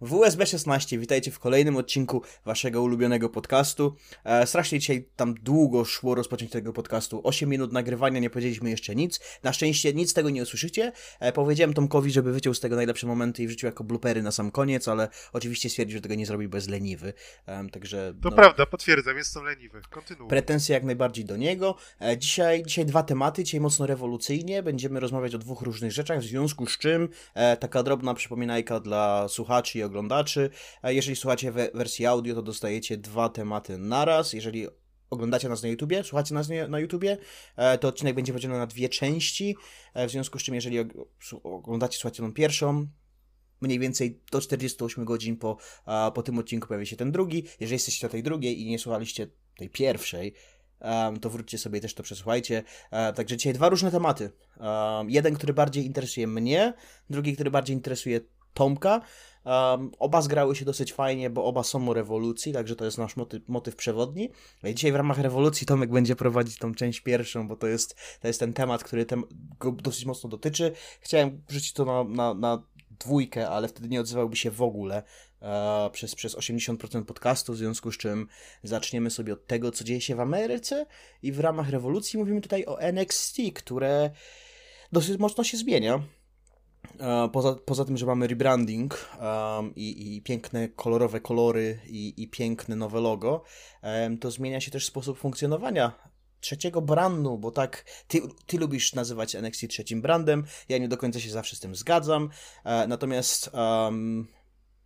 WSB 16, witajcie w kolejnym odcinku waszego ulubionego podcastu. E, strasznie dzisiaj tam długo szło rozpocząć tego podcastu. 8 minut nagrywania, nie powiedzieliśmy jeszcze nic. Na szczęście nic z tego nie usłyszycie. E, powiedziałem Tomkowi, żeby wyciął z tego najlepsze momenty i wrzucił jako bloopery na sam koniec, ale oczywiście stwierdził, że tego nie zrobi, bo jest leniwy. E, także... To no, prawda, potwierdzam, jestem leniwy. Kontynuuj. Pretensje jak najbardziej do niego. E, dzisiaj, dzisiaj dwa tematy, dzisiaj mocno rewolucyjnie. Będziemy rozmawiać o dwóch różnych rzeczach, w związku z czym e, taka drobna przypominajka dla słuchaczy oglądaczy. Jeżeli słuchacie wersji audio, to dostajecie dwa tematy naraz. Jeżeli oglądacie nas na YouTubie, słuchacie nas na YouTubie, e, to odcinek będzie podzielony na dwie części. E, w związku z czym, jeżeli oglądacie, słuchacie tą pierwszą, mniej więcej do 48 godzin po, po tym odcinku pojawi się ten drugi. Jeżeli jesteście na tej drugiej i nie słuchaliście tej pierwszej, to wróćcie sobie też to przesłuchajcie. E, także dzisiaj dwa różne tematy. jeden, który bardziej interesuje mnie, drugi, który bardziej interesuje Tomka. Um, oba zgrały się dosyć fajnie, bo oba są o rewolucji, także to jest nasz motyw, motyw przewodni. I dzisiaj w ramach rewolucji Tomek będzie prowadzić tą część pierwszą, bo to jest, to jest ten temat, który tem, go dosyć mocno dotyczy. Chciałem wrzucić to na, na, na dwójkę, ale wtedy nie odzywałby się w ogóle e, przez, przez 80% podcastu, w związku z czym zaczniemy sobie od tego, co dzieje się w Ameryce i w ramach rewolucji mówimy tutaj o NXT, które dosyć mocno się zmienia. E, poza, poza tym, że mamy rebranding um, i, i, piękne kolorowe kolory i, i piękne nowe logo, um, to zmienia się też sposób funkcjonowania trzeciego brandu, bo tak ty, ty lubisz nazywać NXT trzecim brandem, ja nie do końca się zawsze z tym zgadzam, e, natomiast um,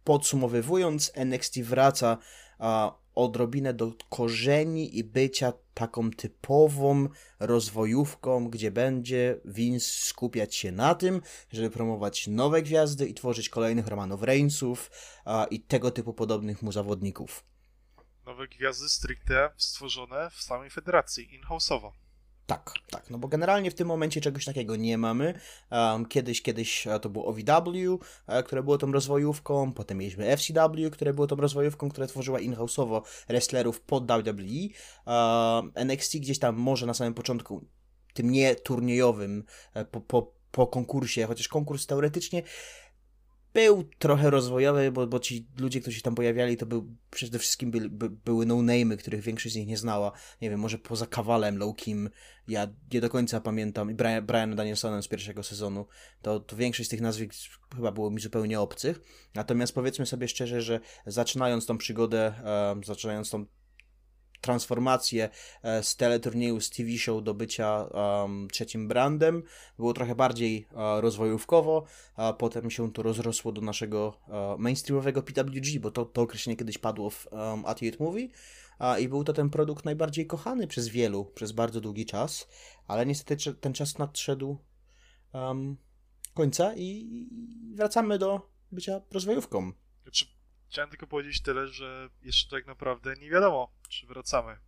podsumowywując, NXT wraca odrobinę do korzeni i bycia taką typową rozwojówką, gdzie będzie Vince skupiać się na tym, żeby promować nowe gwiazdy i tworzyć kolejnych Romanów Reignsów a, i tego typu podobnych mu zawodników. Nowe gwiazdy stricte stworzone w samej federacji, in-house'owo. Tak, tak, no bo generalnie w tym momencie czegoś takiego nie mamy. Um, kiedyś, kiedyś e, to było OVW, e, które było tą rozwojówką, potem mieliśmy FCW, które było tą rozwojówką, która tworzyła in-house'owo wrestlerów pod WWE. Um, NXT gdzieś tam może na samym początku, tym nie turniejowym, e, po, po, po konkursie, chociaż konkurs teoretycznie był trochę rozwojowy, bo, bo ci ludzie, którzy się tam pojawiali, to był, przede wszystkim by, by, były no-name'y, których większość z nich nie znała. Nie wiem, może poza Kawalem, Low-Kim, ja nie do końca pamiętam, i Brian, Brian Danielsonem z pierwszego sezonu, to, to większość z tych nazwisk chyba było mi zupełnie obcych. Natomiast powiedzmy sobie szczerze, że zaczynając tą przygodę, zaczynając tą transformację e, z teleturnieju z TV show do bycia um, trzecim brandem. Było trochę bardziej uh, rozwojówkowo, a potem się to rozrosło do naszego uh, mainstreamowego PWG, bo to, to określenie kiedyś padło w um, Attitude Movie. A, I był to ten produkt najbardziej kochany przez wielu, przez bardzo długi czas, ale niestety ten czas nadszedł um, końca i wracamy do bycia rozwojówką. Chciałem tylko powiedzieć tyle, że jeszcze tak naprawdę nie wiadomo, czy wracamy.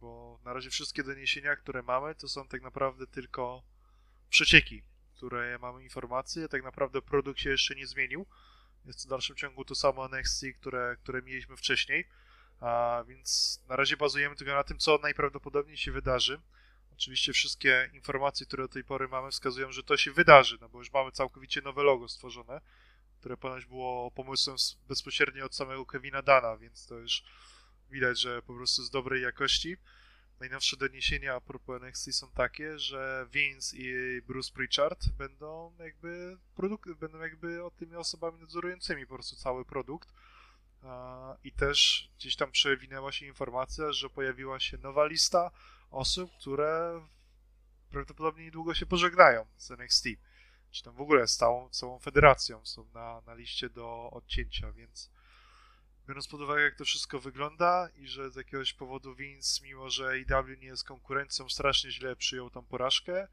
Bo na razie wszystkie doniesienia, które mamy, to są tak naprawdę tylko przecieki, które mamy informacje. Tak naprawdę produkt się jeszcze nie zmienił. Jest w dalszym ciągu to samo NXT, które, które mieliśmy wcześniej. A więc na razie bazujemy tylko na tym, co najprawdopodobniej się wydarzy. Oczywiście wszystkie informacje, które do tej pory mamy, wskazują, że to się wydarzy, no bo już mamy całkowicie nowe logo stworzone które ponoć było pomysłem bezpośrednio od samego Kevina Dana, więc to już widać, że po prostu z dobrej jakości. Najnowsze doniesienia a propos NXT są takie, że Vince i Bruce Pritchard będą jakby produk- będą jakby tymi osobami nadzorującymi po prostu cały produkt. I też gdzieś tam przewinęła się informacja, że pojawiła się nowa lista osób, które prawdopodobnie niedługo się pożegnają z NXT czy tam w ogóle z całą, całą federacją są na, na liście do odcięcia, więc biorąc pod uwagę, jak to wszystko wygląda i że z jakiegoś powodu Vince, mimo że AEW nie jest konkurencją, strasznie źle przyjął tą porażkę,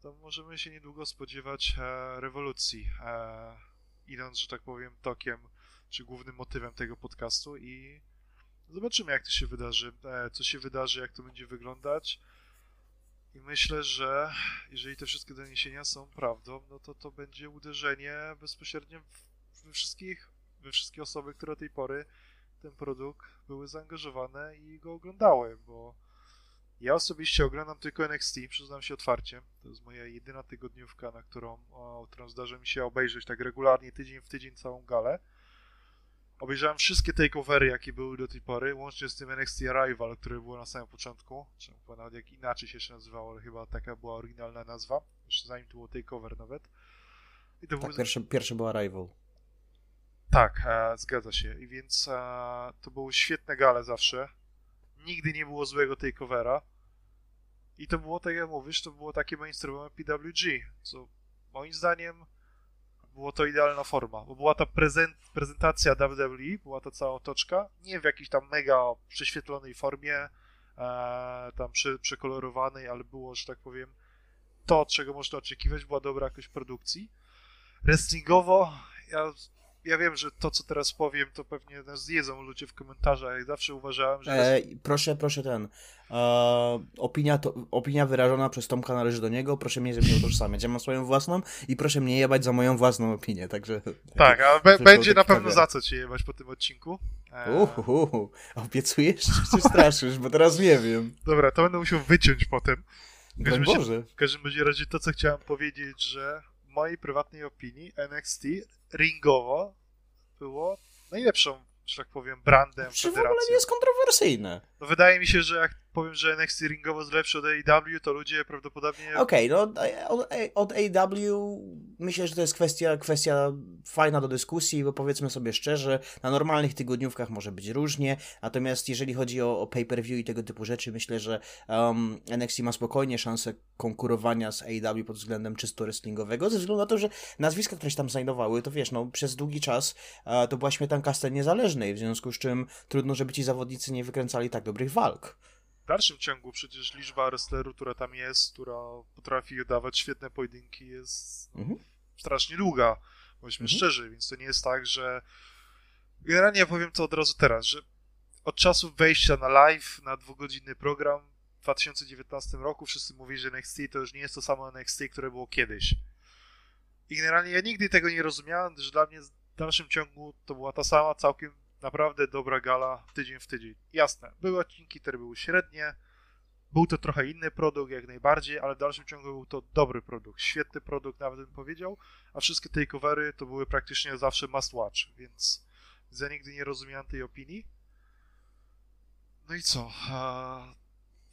to możemy się niedługo spodziewać e, rewolucji, e, idąc, że tak powiem, tokiem, czy głównym motywem tego podcastu i zobaczymy, jak to się wydarzy, e, co się wydarzy, jak to będzie wyglądać. I myślę, że jeżeli te wszystkie doniesienia są prawdą, no to to będzie uderzenie bezpośrednio we wszystkich, we wszystkie osoby, które do tej pory ten produkt były zaangażowane i go oglądały, bo ja osobiście oglądam tylko NXT, przyznam się otwarcie. To jest moja jedyna tygodniówka, na którą, o, którą zdarza mi się obejrzeć tak regularnie, tydzień w tydzień całą galę. Obejrzałem wszystkie takeovery, jakie były do tej pory, łącznie z tym NXT Arrival, które było na samym początku, czy nawet jak inaczej się jeszcze nazywało, ale chyba taka była oryginalna nazwa, jeszcze zanim to było takeover nawet. I to tak, był... pierwszy, pierwszy był Arrival. Tak, e, zgadza się. I więc e, to były świetne gale zawsze. Nigdy nie było złego takeovera. I to było, tak jak mówisz, to było takie mainstreamowe PWG, co moim zdaniem było to idealna forma, bo była ta prezent, prezentacja WWE, była ta cała otoczka, nie w jakiejś tam mega prześwietlonej formie, e, tam prze, przekolorowanej, ale było, że tak powiem, to, czego można oczekiwać, była dobra jakość produkcji. Wrestlingowo, ja ja wiem, że to, co teraz powiem, to pewnie nas zjedzą ludzie w komentarzach. Jak zawsze uważałem, że. E, proszę, proszę ten. E, opinia, to, opinia wyrażona przez Tomka należy do niego. Proszę mnie ze mnie utożsamiać. Ja mam swoją własną i proszę mnie jebać za moją własną opinię. Także. Tak, a będzie na pewno za co cię jebać po tym odcinku. E... Uhuhu, obiecujesz czy straszysz, bo teraz nie wiem. Dobra, to będę musiał wyciąć potem. W każdym, Boże. w każdym razie to, co chciałem powiedzieć, że mojej prywatnej opinii NXT ringowo było najlepszą, że tak powiem, brandem Czy w ogóle nie jest kontrowersyjne. No wydaje mi się, że jak powiem, że NXT ringowo jest lepszy od AEW, to ludzie prawdopodobnie... Okej, okay, no od, od AEW myślę, że to jest kwestia, kwestia fajna do dyskusji, bo powiedzmy sobie szczerze, na normalnych tygodniówkach może być różnie, natomiast jeżeli chodzi o, o pay-per-view i tego typu rzeczy, myślę, że um, NXT ma spokojnie szansę konkurowania z AEW pod względem czysto wrestlingowego, ze względu na to, że nazwiska, które się tam znajdowały, to wiesz, no przez długi czas uh, to była śmietanka sceny niezależnej, w związku z czym trudno, żeby ci zawodnicy nie wykręcali tak dobrych walk w dalszym ciągu przecież liczba wrestlerów, która tam jest, która potrafi dawać świetne pojedynki, jest no, mhm. strasznie długa, bądźmy mhm. szczerzy, więc to nie jest tak, że generalnie ja powiem to od razu teraz, że od czasu wejścia na live, na dwugodzinny program w 2019 roku wszyscy mówili, że NXT to już nie jest to samo NXT, które było kiedyś. I generalnie ja nigdy tego nie rozumiałem, że dla mnie w dalszym ciągu to była ta sama, całkiem naprawdę dobra gala tydzień w tydzień. Jasne, były odcinki, które były średnie, był to trochę inny produkt, jak najbardziej, ale w dalszym ciągu był to dobry produkt, świetny produkt, nawet bym powiedział, a wszystkie takeovery to były praktycznie zawsze must watch, więc ja nigdy nie rozumiałem tej opinii. No i co?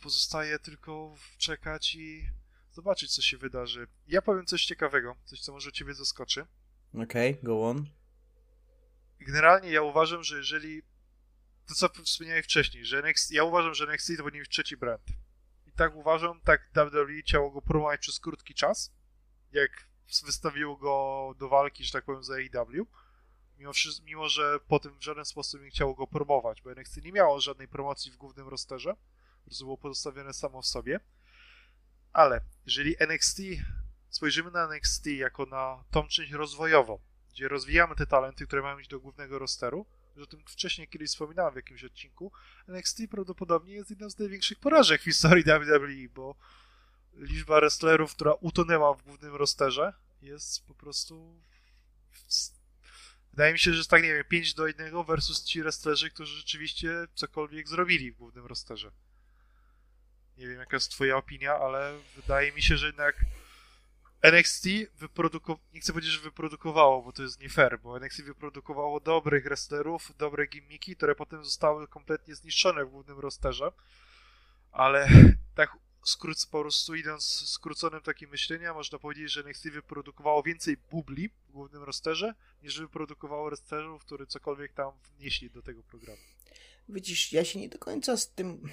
Pozostaje tylko czekać i zobaczyć, co się wydarzy. Ja powiem coś ciekawego, coś, co może Ciebie zaskoczy. Okej, okay, go on generalnie ja uważam, że jeżeli to co wspomniałem wcześniej, że NXT, ja uważam, że NXT to powinien być trzeci brand. I tak uważam, tak WWE chciało go promować przez krótki czas, jak wystawiło go do walki, że tak powiem, za AEW, mimo, mimo że potem w żaden sposób nie chciało go promować, bo NXT nie miało żadnej promocji w głównym rosterze, po prostu było pozostawione samo w sobie, ale jeżeli NXT, spojrzymy na NXT jako na tą część rozwojową, gdzie rozwijamy te talenty, które mają iść do głównego rosteru, że o tym wcześniej kiedyś wspominałem w jakimś odcinku, NXT prawdopodobnie jest jedną z największych porażek w historii WWE, bo liczba wrestlerów, która utonęła w głównym rosterze, jest po prostu... Wydaje mi się, że jest tak, nie wiem, 5 do 1 versus ci wrestlerzy, którzy rzeczywiście cokolwiek zrobili w głównym rosterze. Nie wiem, jaka jest twoja opinia, ale wydaje mi się, że jednak NXT wyprodukowało, nie chcę powiedzieć, że wyprodukowało, bo to jest nie fair, bo NXT wyprodukowało dobrych wrestlerów, dobre gimmiki, które potem zostały kompletnie zniszczone w głównym rosterze, ale tak skróc, po prostu idąc skróconym takim myślenia, można powiedzieć, że NXT wyprodukowało więcej bubli w głównym rosterze, niż wyprodukowało wrestlerów, którzy cokolwiek tam wnieśli do tego programu. Widzisz, ja się nie do końca z tym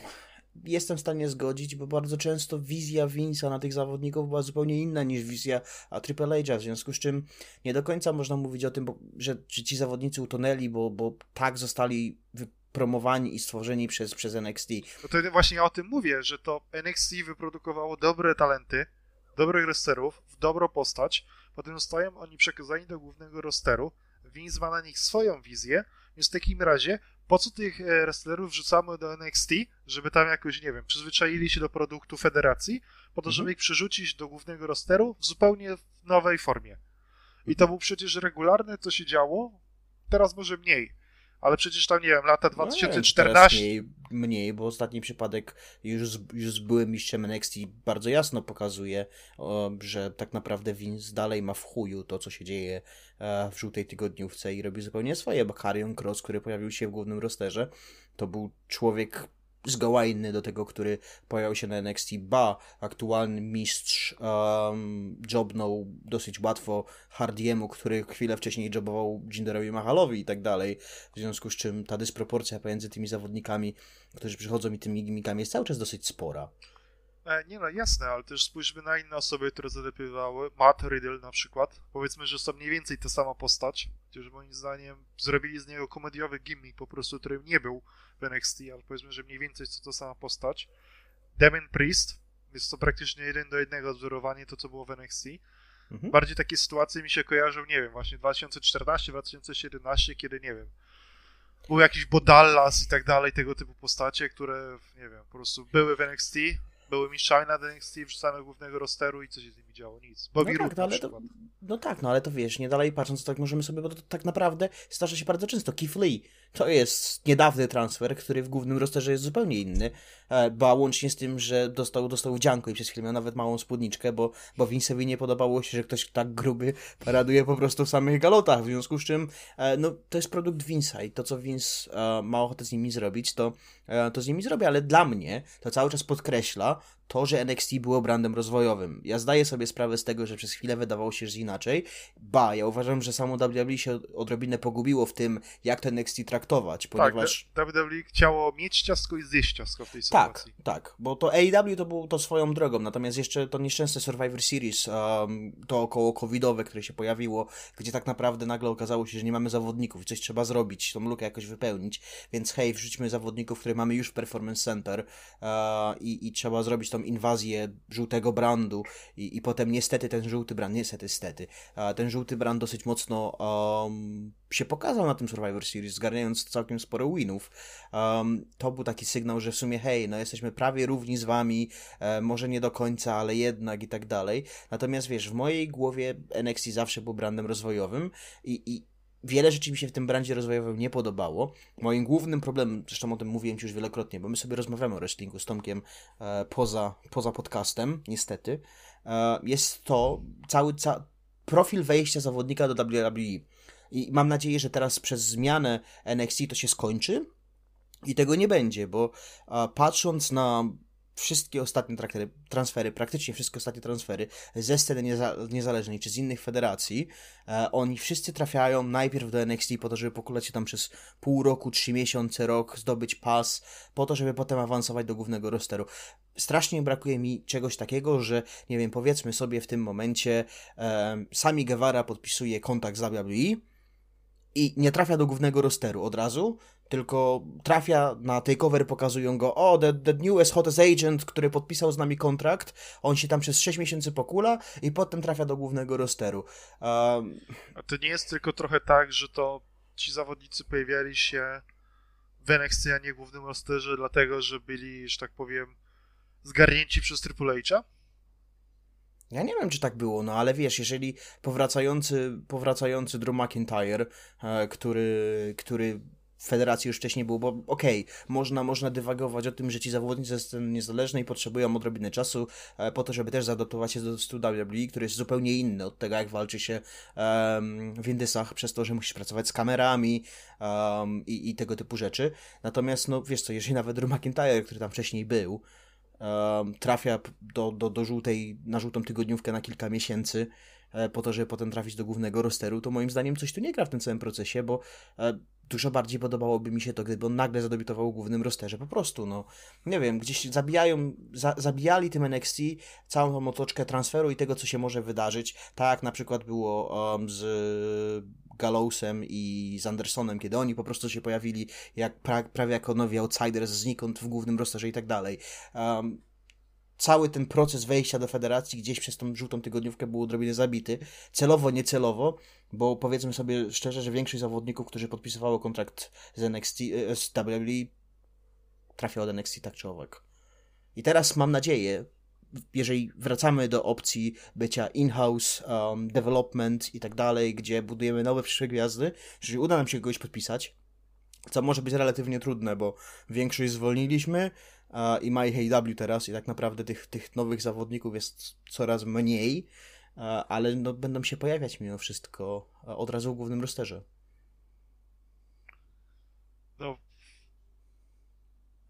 jestem w stanie zgodzić, bo bardzo często wizja Vince'a na tych zawodników była zupełnie inna niż wizja Triple H'a, w związku z czym nie do końca można mówić o tym, bo, że, że ci zawodnicy utonęli, bo, bo tak zostali wypromowani i stworzeni przez, przez NXT. No to właśnie ja o tym mówię, że to NXT wyprodukowało dobre talenty, dobrych wrestlerów, w dobrą postać, potem zostają oni przekazani do głównego rosteru, Vince ma na nich swoją wizję, więc w takim razie po co tych e, wrestlerów wrzucamy do NXT, żeby tam jakoś, nie wiem, przyzwyczaili się do produktu federacji, po to, mhm. żeby ich przerzucić do głównego rosteru w zupełnie nowej formie. I to mhm. był przecież regularne, co się działo, teraz może mniej. Ale przecież tam, nie wiem, lata No, nie wiem, 2014... teraz mniej, mniej, bo ostatni przypadek już z, już z byłym mistrzem NXT bardzo jasno pokazuje, o, że tak naprawdę Vince dalej ma w chuju to, co się dzieje e, w żółtej tygodniówce i robi zupełnie swoje, bo Karrion Cross, który pojawił się w głównym rosterze, to był człowiek zgoła inny do tego, który pojawił się na NXT. Ba, aktualny mistrz um, jobnął dosyć łatwo Hardiemu, który chwilę wcześniej jobował Jinderowi Mahalowi i tak dalej. W związku z czym ta dysproporcja pomiędzy tymi zawodnikami, którzy przychodzą i tymi gimmickami jest cały czas dosyć spora. E, nie no, jasne, ale też spójrzmy na inne osoby, które zadebiutowały. Matt Riddle na przykład. Powiedzmy, że są mniej więcej ta sama postać, chociaż moim zdaniem zrobili z niego komediowy gimmick po prostu, którym nie był w NXT, ale powiedzmy, że mniej więcej to ta sama postać. Damien Priest, jest to praktycznie jeden do jednego odwzorowanie to, co było w NXT. Mhm. Bardziej takie sytuacje mi się kojarzą, nie wiem, właśnie 2014-2017, kiedy, nie wiem, był jakiś Bodallas i tak dalej, tego typu postacie, które, nie wiem, po prostu były w NXT, były mistrzami na NXT, wrzucane głównego rosteru i co się z nimi działo? Nic. Bobby No tak, no ale to, no tak, no ale to wiesz, nie dalej patrząc, tak możemy sobie, bo to tak naprawdę zdarza się bardzo często. Keith Lee to jest niedawny transfer, który w głównym rosterze jest zupełnie inny, e, ba łącznie z tym, że dostał, dostał wdzianko i przez chwilę miał nawet małą spódniczkę, bo, bo Vince'owi nie podobało się, że ktoś tak gruby paraduje po prostu w samych galotach, w związku z czym e, no, to jest produkt Vince'a i to, co Vince e, ma ochotę z nimi zrobić, to, to z nimi zrobi, ale dla mnie to cały czas podkreśla to, że NXT było brandem rozwojowym. Ja zdaję sobie sprawę z tego, że przez chwilę wydawało się, że inaczej. Ba, ja uważam, że samo WWE się odrobinę pogubiło w tym, jak to NXT traktować, ponieważ... Tak, WWE chciało mieć ciastko i zjeść ciastko w tej Tak, sytuacji. tak, bo to AEW to było to swoją drogą, natomiast jeszcze to nieszczęsne Survivor Series, um, to około covidowe, które się pojawiło, gdzie tak naprawdę nagle okazało się, że nie mamy zawodników i coś trzeba zrobić, tą lukę jakoś wypełnić, więc hej, wrzućmy zawodników, które mamy już w Performance Center uh, i, i trzeba zrobić tą inwazję żółtego brandu i, i potem niestety ten żółty brand, niestety, stety, ten żółty brand dosyć mocno um, się pokazał na tym Survivor Series, zgarniając całkiem sporo winów. Um, to był taki sygnał, że w sumie hej, no jesteśmy prawie równi z wami, e, może nie do końca, ale jednak i tak dalej. Natomiast wiesz, w mojej głowie NXT zawsze był brandem rozwojowym i, i wiele rzeczy mi się w tym brandzie rozwojowym nie podobało. Moim głównym problemem, zresztą o tym mówiłem ci już wielokrotnie, bo my sobie rozmawiamy o wrestlingu z Tomkiem e, poza, poza podcastem, niestety, e, jest to cały ca profil wejścia zawodnika do WWE. I mam nadzieję, że teraz przez zmianę NXT to się skończy i tego nie będzie, bo a, patrząc na wszystkie ostatnie traktery, transfery, praktycznie wszystkie ostatnie transfery ze sceny nieza, niezależnej czy z innych federacji, e, oni wszyscy trafiają najpierw do NXT po to, żeby pokulać się tam przez pół roku, trzy miesiące, rok, zdobyć pas, po to, żeby potem awansować do głównego rosteru. Strasznie brakuje mi czegoś takiego, że nie wiem, powiedzmy sobie w tym momencie e, Sami Guevara podpisuje kontakt z WWE, i nie trafia do głównego rosteru od razu, tylko trafia na takeover, pokazują go, o, the, the newest hottest agent, który podpisał z nami kontrakt, on się tam przez 6 miesięcy pokula i potem trafia do głównego rosteru. Um, A to nie jest tylko trochę tak, że to ci zawodnicy pojawiali się w NXT, a nie w głównym rosterze, dlatego, że byli, że tak powiem, zgarnięci przez Triple H'a? ja nie wiem, czy tak było, no ale wiesz, jeżeli powracający, powracający Drew McIntyre, e, który, który w federacji już wcześniej był, bo okej, okay, można, można dywagować o tym, że ci zawodnicy ze sceny niezależnej potrzebują odrobiny czasu e, po to, żeby też zaadaptować się do stu WWE, który jest zupełnie inny od tego, jak walczy się um, w Indysach, przez to, że musisz pracować z kamerami um, i, i tego typu rzeczy. Natomiast, no wiesz co, jeżeli nawet Drew McIntyre, który tam wcześniej był, um, trafia do, do, do żółtej, na żółtą tygodniówkę na kilka miesięcy, e, po to, żeby potem trafić do głównego rosteru, to moim zdaniem coś tu nie gra w tym całym procesie, bo e, dużo bardziej podobałoby mi się to, gdyby on nagle zadebiutował w głównym rosterze. Po prostu, no, nie wiem, gdzieś zabijają, za, zabijali tym NXT całą tą otoczkę transferu i tego, co się może wydarzyć. Tak na przykład było um, z Gallowsem i z Andersonem, kiedy oni po prostu się pojawili jak pra, prawie jako nowi outsiders znikąd w głównym rosterze i tak dalej. Um, cały ten proces wejścia do federacji gdzieś przez tą żółtą tygodniówkę był odrobinę zabity. Celowo, niecelowo, bo powiedzmy sobie szczerze, że większość zawodników, którzy podpisywało kontrakt z NXT, z WWE, trafia od NXT tak czy owak. I teraz mam nadzieję, jeżeli wracamy do opcji bycia in-house, um, development i tak dalej, gdzie budujemy nowe przyszłe gwiazdy, jeżeli uda nam się kogoś podpisać, co może być relatywnie trudne, bo większość zwolniliśmy i ma ich AW teraz i tak naprawdę tych, tych nowych zawodników jest coraz mniej, ale no, będą się pojawiać mimo wszystko od razu w głównym rosterze. No,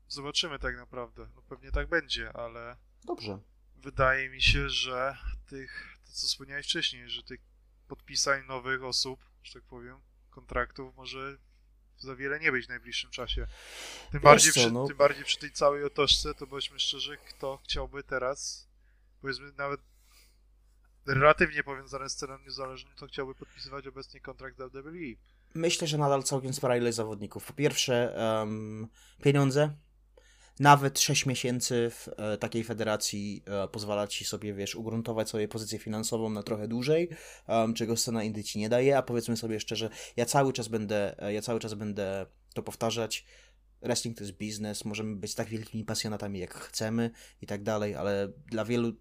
zobaczymy tak naprawdę. No, pewnie tak będzie, ale... Dobrze. Wydaje mi się, że tych, to co wspomniałeś wcześniej, że tych podpisań nowych osób, że tak powiem, kontraktów może za wiele nie być w najbliższym czasie. Tym, bardziej, co, przy, no... tym bardziej przy tej całej otoczce, to bądźmy szczerzy, kto chciałby teraz, powiedzmy nawet relatywnie powiązane z sceną niezależną, to chciałby podpisywać obecnie kontrakt WWE. Myślę, że nadal całkiem spora ilość zawodników. Po pierwsze, um, pieniądze, nawet 6 miesięcy w e, takiej federacji e, pozwala ci sobie, wiesz, ugruntować sobie pozycję finansową na trochę dłużej, czego scena Indy ci nie daje, a powiedzmy sobie szczerze, ja cały czas będę, e, ja cały czas będę to powtarzać, wrestling to jest biznes, możemy być tak wielkimi pasjonatami jak chcemy i tak dalej, ale dla wielu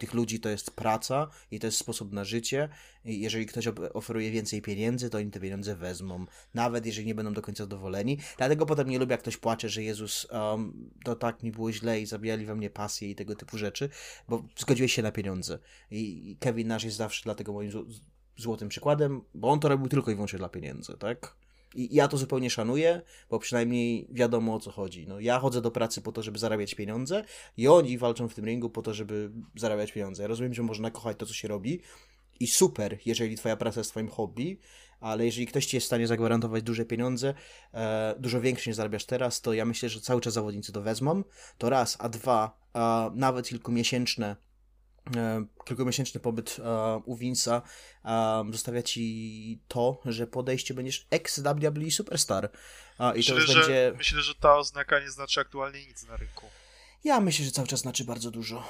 tych ludzi to jest praca i to jest sposób na życie. I jeżeli ktoś oferuje więcej pieniędzy, to oni te pieniądze wezmą, nawet jeżeli nie będą do końca zadowoleni. Dlatego potem nie lubię, jak ktoś płacze, że Jezus, um, to tak mi było źle i zabijali we mnie pasję i tego typu rzeczy, bo zgodziłeś się na pieniądze. I Kevin Nash jest zawsze dlatego moim złotym przykładem, bo on to robił tylko i wyłącznie dla pieniędzy, tak? I ja to zupełnie szanuję, bo przynajmniej wiadomo o co chodzi. No, ja chodzę do pracy po to, żeby zarabiać pieniądze i oni walczą w tym ringu po to, żeby zarabiać pieniądze. Ja rozumiem, że można kochać to, co się robi i super, jeżeli twoja praca jest twoim hobby, ale jeżeli ktoś ci jest w stanie zagwarantować duże pieniądze, e, dużo większe niż zarabiasz teraz, to ja myślę, że cały czas zawodnicy to wezmą. To raz, a dwa, a nawet kilkumiesięczne kilkumiesięczny pobyt e, u Vince'a e, zostawia ci to, że podejście będziesz ex-WWE Superstar. I myślę, to już że, będzie... myślę, że ta oznaka nie znaczy aktualnie nic na rynku. Ja myślę, że cały czas znaczy bardzo dużo.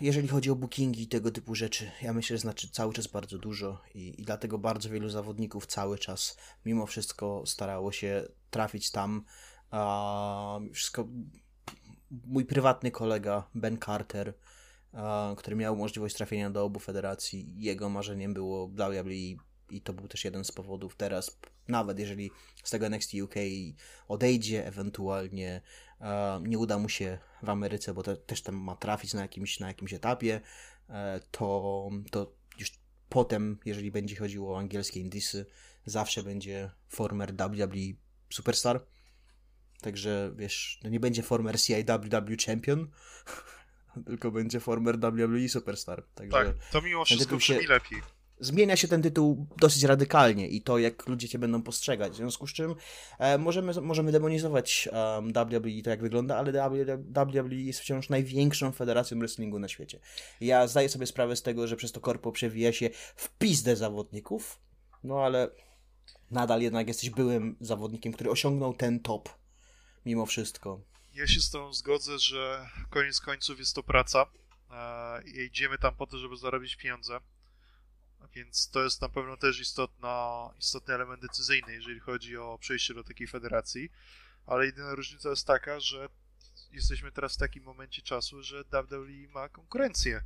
Jeżeli chodzi o bookingi i tego typu rzeczy, ja myślę, że znaczy cały czas bardzo dużo i, i dlatego bardzo wielu zawodników cały czas mimo wszystko starało się trafić tam. A, wszystko... Mój prywatny kolega Ben Carter który miał możliwość trafienia do obu federacji. Jego marzeniem było WWE i to był też jeden z powodów. Teraz, nawet jeżeli z tego NXT UK odejdzie, ewentualnie nie uda mu się w Ameryce, bo te, też tam ma trafić na jakimś, na jakimś etapie, e, to, to już potem, jeżeli będzie chodziło o angielskie indisy, zawsze będzie former WWE Superstar. Także wiesz, no nie będzie former CIWW Champion, tylko będzie former WWE Superstar. Także tak, to mimo wszystko brzmi się... lepiej zmienia się ten tytuł dosyć radykalnie i to, jak ludzie cię będą postrzegać. W związku z czym e, możemy, możemy demonizować um, WWE i to, jak wygląda, ale WWE jest wciąż największą federacją wrestlingu na świecie. Ja zdaję sobie sprawę z tego, że przez to korpo przewija się w pizdę zawodników, no ale nadal jednak jesteś byłym zawodnikiem, który osiągnął ten top mimo wszystko ja się z tą zgodzę, że koniec końców jest to praca i idziemy tam po to, żeby zarobić pieniądze. Więc to jest na pewno też istotna, istotny element decyzyjny, jeżeli chodzi o przejście do takiej federacji. Ale jedyna różnica jest taka, że jesteśmy teraz w takim momencie czasu, że WWE ma konkurencję.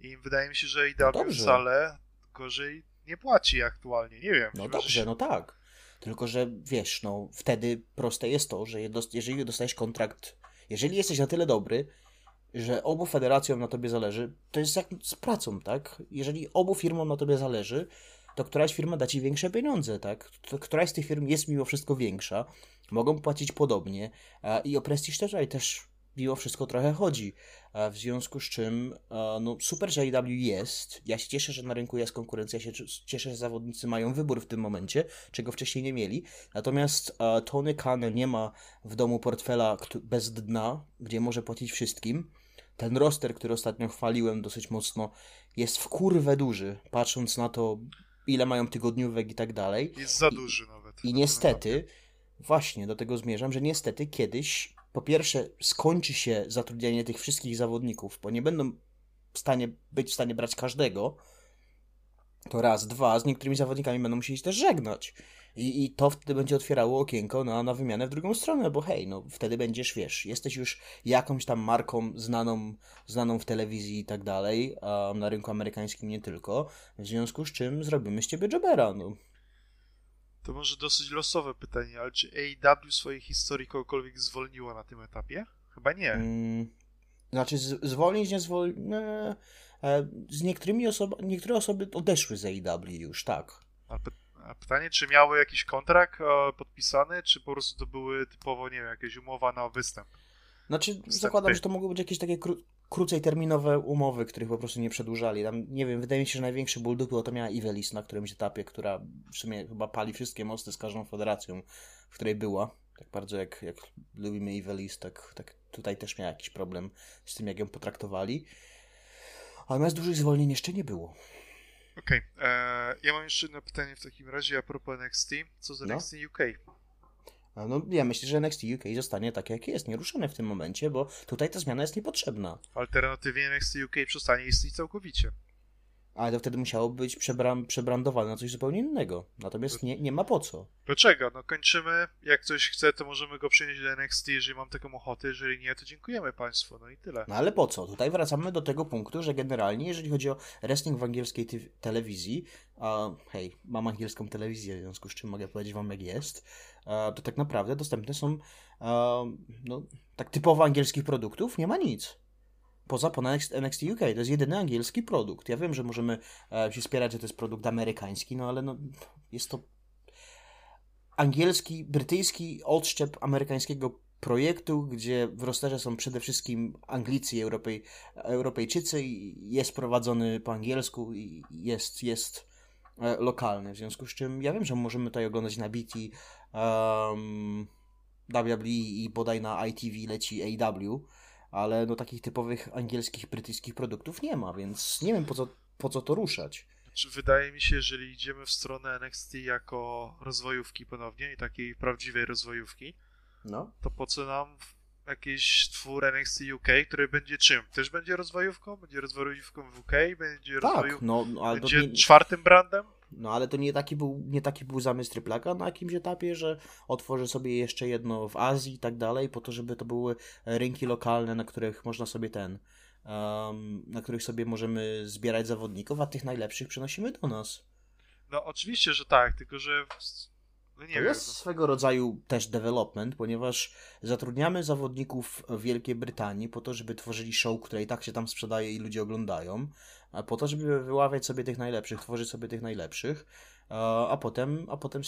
I wydaje mi się, że IW no wcale gorzej nie płaci aktualnie. Nie wiem. No dobrze, się... no tak. Tylko, że wiesz, no wtedy proste jest to, że jeżeli dostajesz kontrakt, jeżeli jesteś na tyle dobry, że obu federacjom na tobie zależy, to jest jak z pracą, tak? Jeżeli obu firmom na tobie zależy, to któraś firma da ci większe pieniądze, tak? Któraś z tych firm jest mimo wszystko większa, mogą płacić podobnie i o prestiż też, ale też mimo wszystko trochę chodzi. W związku z czym, no super, że AEW jest. Ja się cieszę, że na rynku jest konkurencja. Ja się cieszę, że zawodnicy mają wybór w tym momencie, czego wcześniej nie mieli. Natomiast Tony Khan nie ma w domu portfela bez dna, gdzie może płacić wszystkim. Ten roster, który ostatnio chwaliłem dosyć mocno, jest w kurwę duży, patrząc na to, ile mają tygodniówek i tak dalej. Jest za duży nawet. I niestety, właśnie do tego zmierzam, że niestety kiedyś po pierwsze skończy się zatrudnianie tych wszystkich zawodników, bo nie będą w stanie być w stanie brać każdego, to raz, dwa, z niektórymi zawodnikami będą musieli też żegnać. I, I to wtedy będzie otwierało okienko na, na wymianę w drugą stronę, bo hej, no wtedy będziesz, wiesz, jesteś już jakąś tam marką znaną, znaną w telewizji i tak dalej, a na rynku amerykańskim nie tylko, w związku z czym zrobimy z ciebie jobera, no. To może dosyć losowe pytanie, ale czy AEW swojej historii kogokolwiek zwolniło na tym etapie? Chyba nie. Mm, znaczy, z, zwolnić, nie zwolnić. E, e, z niektórymi osobami, niektóre osoby odeszły z AEW już, tak. A, py a pytanie, czy miały jakiś kontrakt e, podpisany, czy po prostu to były typowo, nie wiem, jakieś umowa na występ? Znaczy, zakładam, że to mogły być jakieś takie kró krócej terminowe umowy, których po prostu nie przedłużali. Tam, nie wiem, wydaje mi się, że największy ból dupy to miała Ivelis na którymś etapie, która w sumie chyba pali wszystkie mosty z każdą federacją, w której była. Tak bardzo jak, jak lubimy Ivelis, tak, tak tutaj też miała jakiś problem z tym, jak ją potraktowali. Natomiast dużych zwolnień jeszcze nie było. Okej, okay. ja mam jeszcze jedno pytanie w takim razie a propos NXT. Co z NXT no? UK? No, ja myślę, że NXT UK zostanie tak, jak jest, nieruszone w tym momencie, bo tutaj ta zmiana jest niepotrzebna. Alternatywnie NXT UK przestanie istnieć całkowicie. Ale to wtedy musiało być przebran przebrandowane na coś zupełnie innego. Natomiast nie, nie ma po co. Dlaczego? No kończymy. Jak ktoś chce, to możemy go przynieść do NXT, jeżeli mam taką ochotę. Jeżeli nie, to dziękujemy Państwu. No i tyle. No ale po co? Tutaj wracamy do tego punktu, że generalnie, jeżeli chodzi o wrestling w angielskiej telewizji, a hej, mam angielską telewizję, w związku z czym mogę powiedzieć Wam, jak jest, to tak naprawdę dostępne są no, tak typowo angielskich produktów, nie ma nic poza ponad NXT UK. To jest jedyny angielski produkt. Ja wiem, że możemy e, się spierać, że to jest produkt amerykański, no ale no, jest to angielski, brytyjski odszczep amerykańskiego projektu, gdzie w rosterze są przede wszystkim Anglicy i Europej, Europejczycy i jest prowadzony po angielsku i jest, jest e, lokalny, w związku z czym ja wiem, że możemy tutaj oglądać na BT um, WWE i bodaj na ITV leci AW, ale no takich typowych angielskich, brytyjskich produktów nie ma, więc nie wiem po co, po co to ruszać. Znaczy, wydaje mi się, jeżeli idziemy w stronę NXT jako rozwojówki ponownie i takiej prawdziwej rozwojówki, no. to po co nam jakiś twór NXT UK, który będzie czym? Też będzie rozwojówką? Będzie rozwojówką w UK? Będzie tak? No, no, ale będzie nie... czwartym brandem? No ale to nie taki był, nie taki był zamysł Tryplaka na jakimś etapie, że otworzy sobie jeszcze jedno w Azji i tak dalej, po to, żeby to były rynki lokalne, na których można sobie ten, um, na których sobie możemy zbierać zawodników, a tych najlepszych przenosimy do nas. No oczywiście, że tak, tylko że no nie to wiem. jest no. swego rodzaju też development, ponieważ zatrudniamy zawodników w Wielkiej Brytanii po to, żeby tworzyli show, które i tak się tam sprzedaje i ludzie oglądają, po to, żeby wyławiać sobie tych najlepszych, tworzyć sobie tych najlepszych, a potem, a potem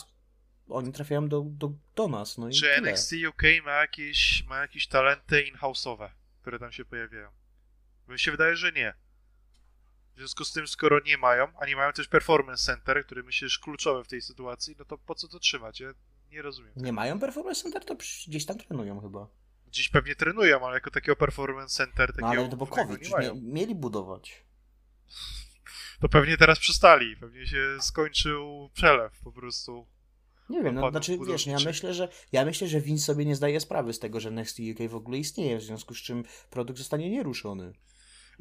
oni trafiają do, do, do nas. No i Czy tyle. NXT UK ma jakieś, ma jakieś talenty in-house'owe, które tam się pojawiają? Mi się wydaje, że nie. W związku z tym, skoro nie mają, a nie mają też Performance Center, który myślę jest kluczowy w tej sytuacji, no to po co to trzymać? Ja nie rozumiem. Nie mają Performance Center, to gdzieś tam trenują chyba. Dziś pewnie trenują, ale jako takiego Performance Center takiego no ale to bo COVID, nie mają. mieli budować. To pewnie teraz przestali, pewnie się skończył przelew po prostu. Nie wiem, no, znaczy wiesz, ja myślę, że ja myślę, że Vince sobie nie zdaje sprawy z tego, że Next UK w ogóle istnieje, w związku z czym produkt zostanie nieruszony.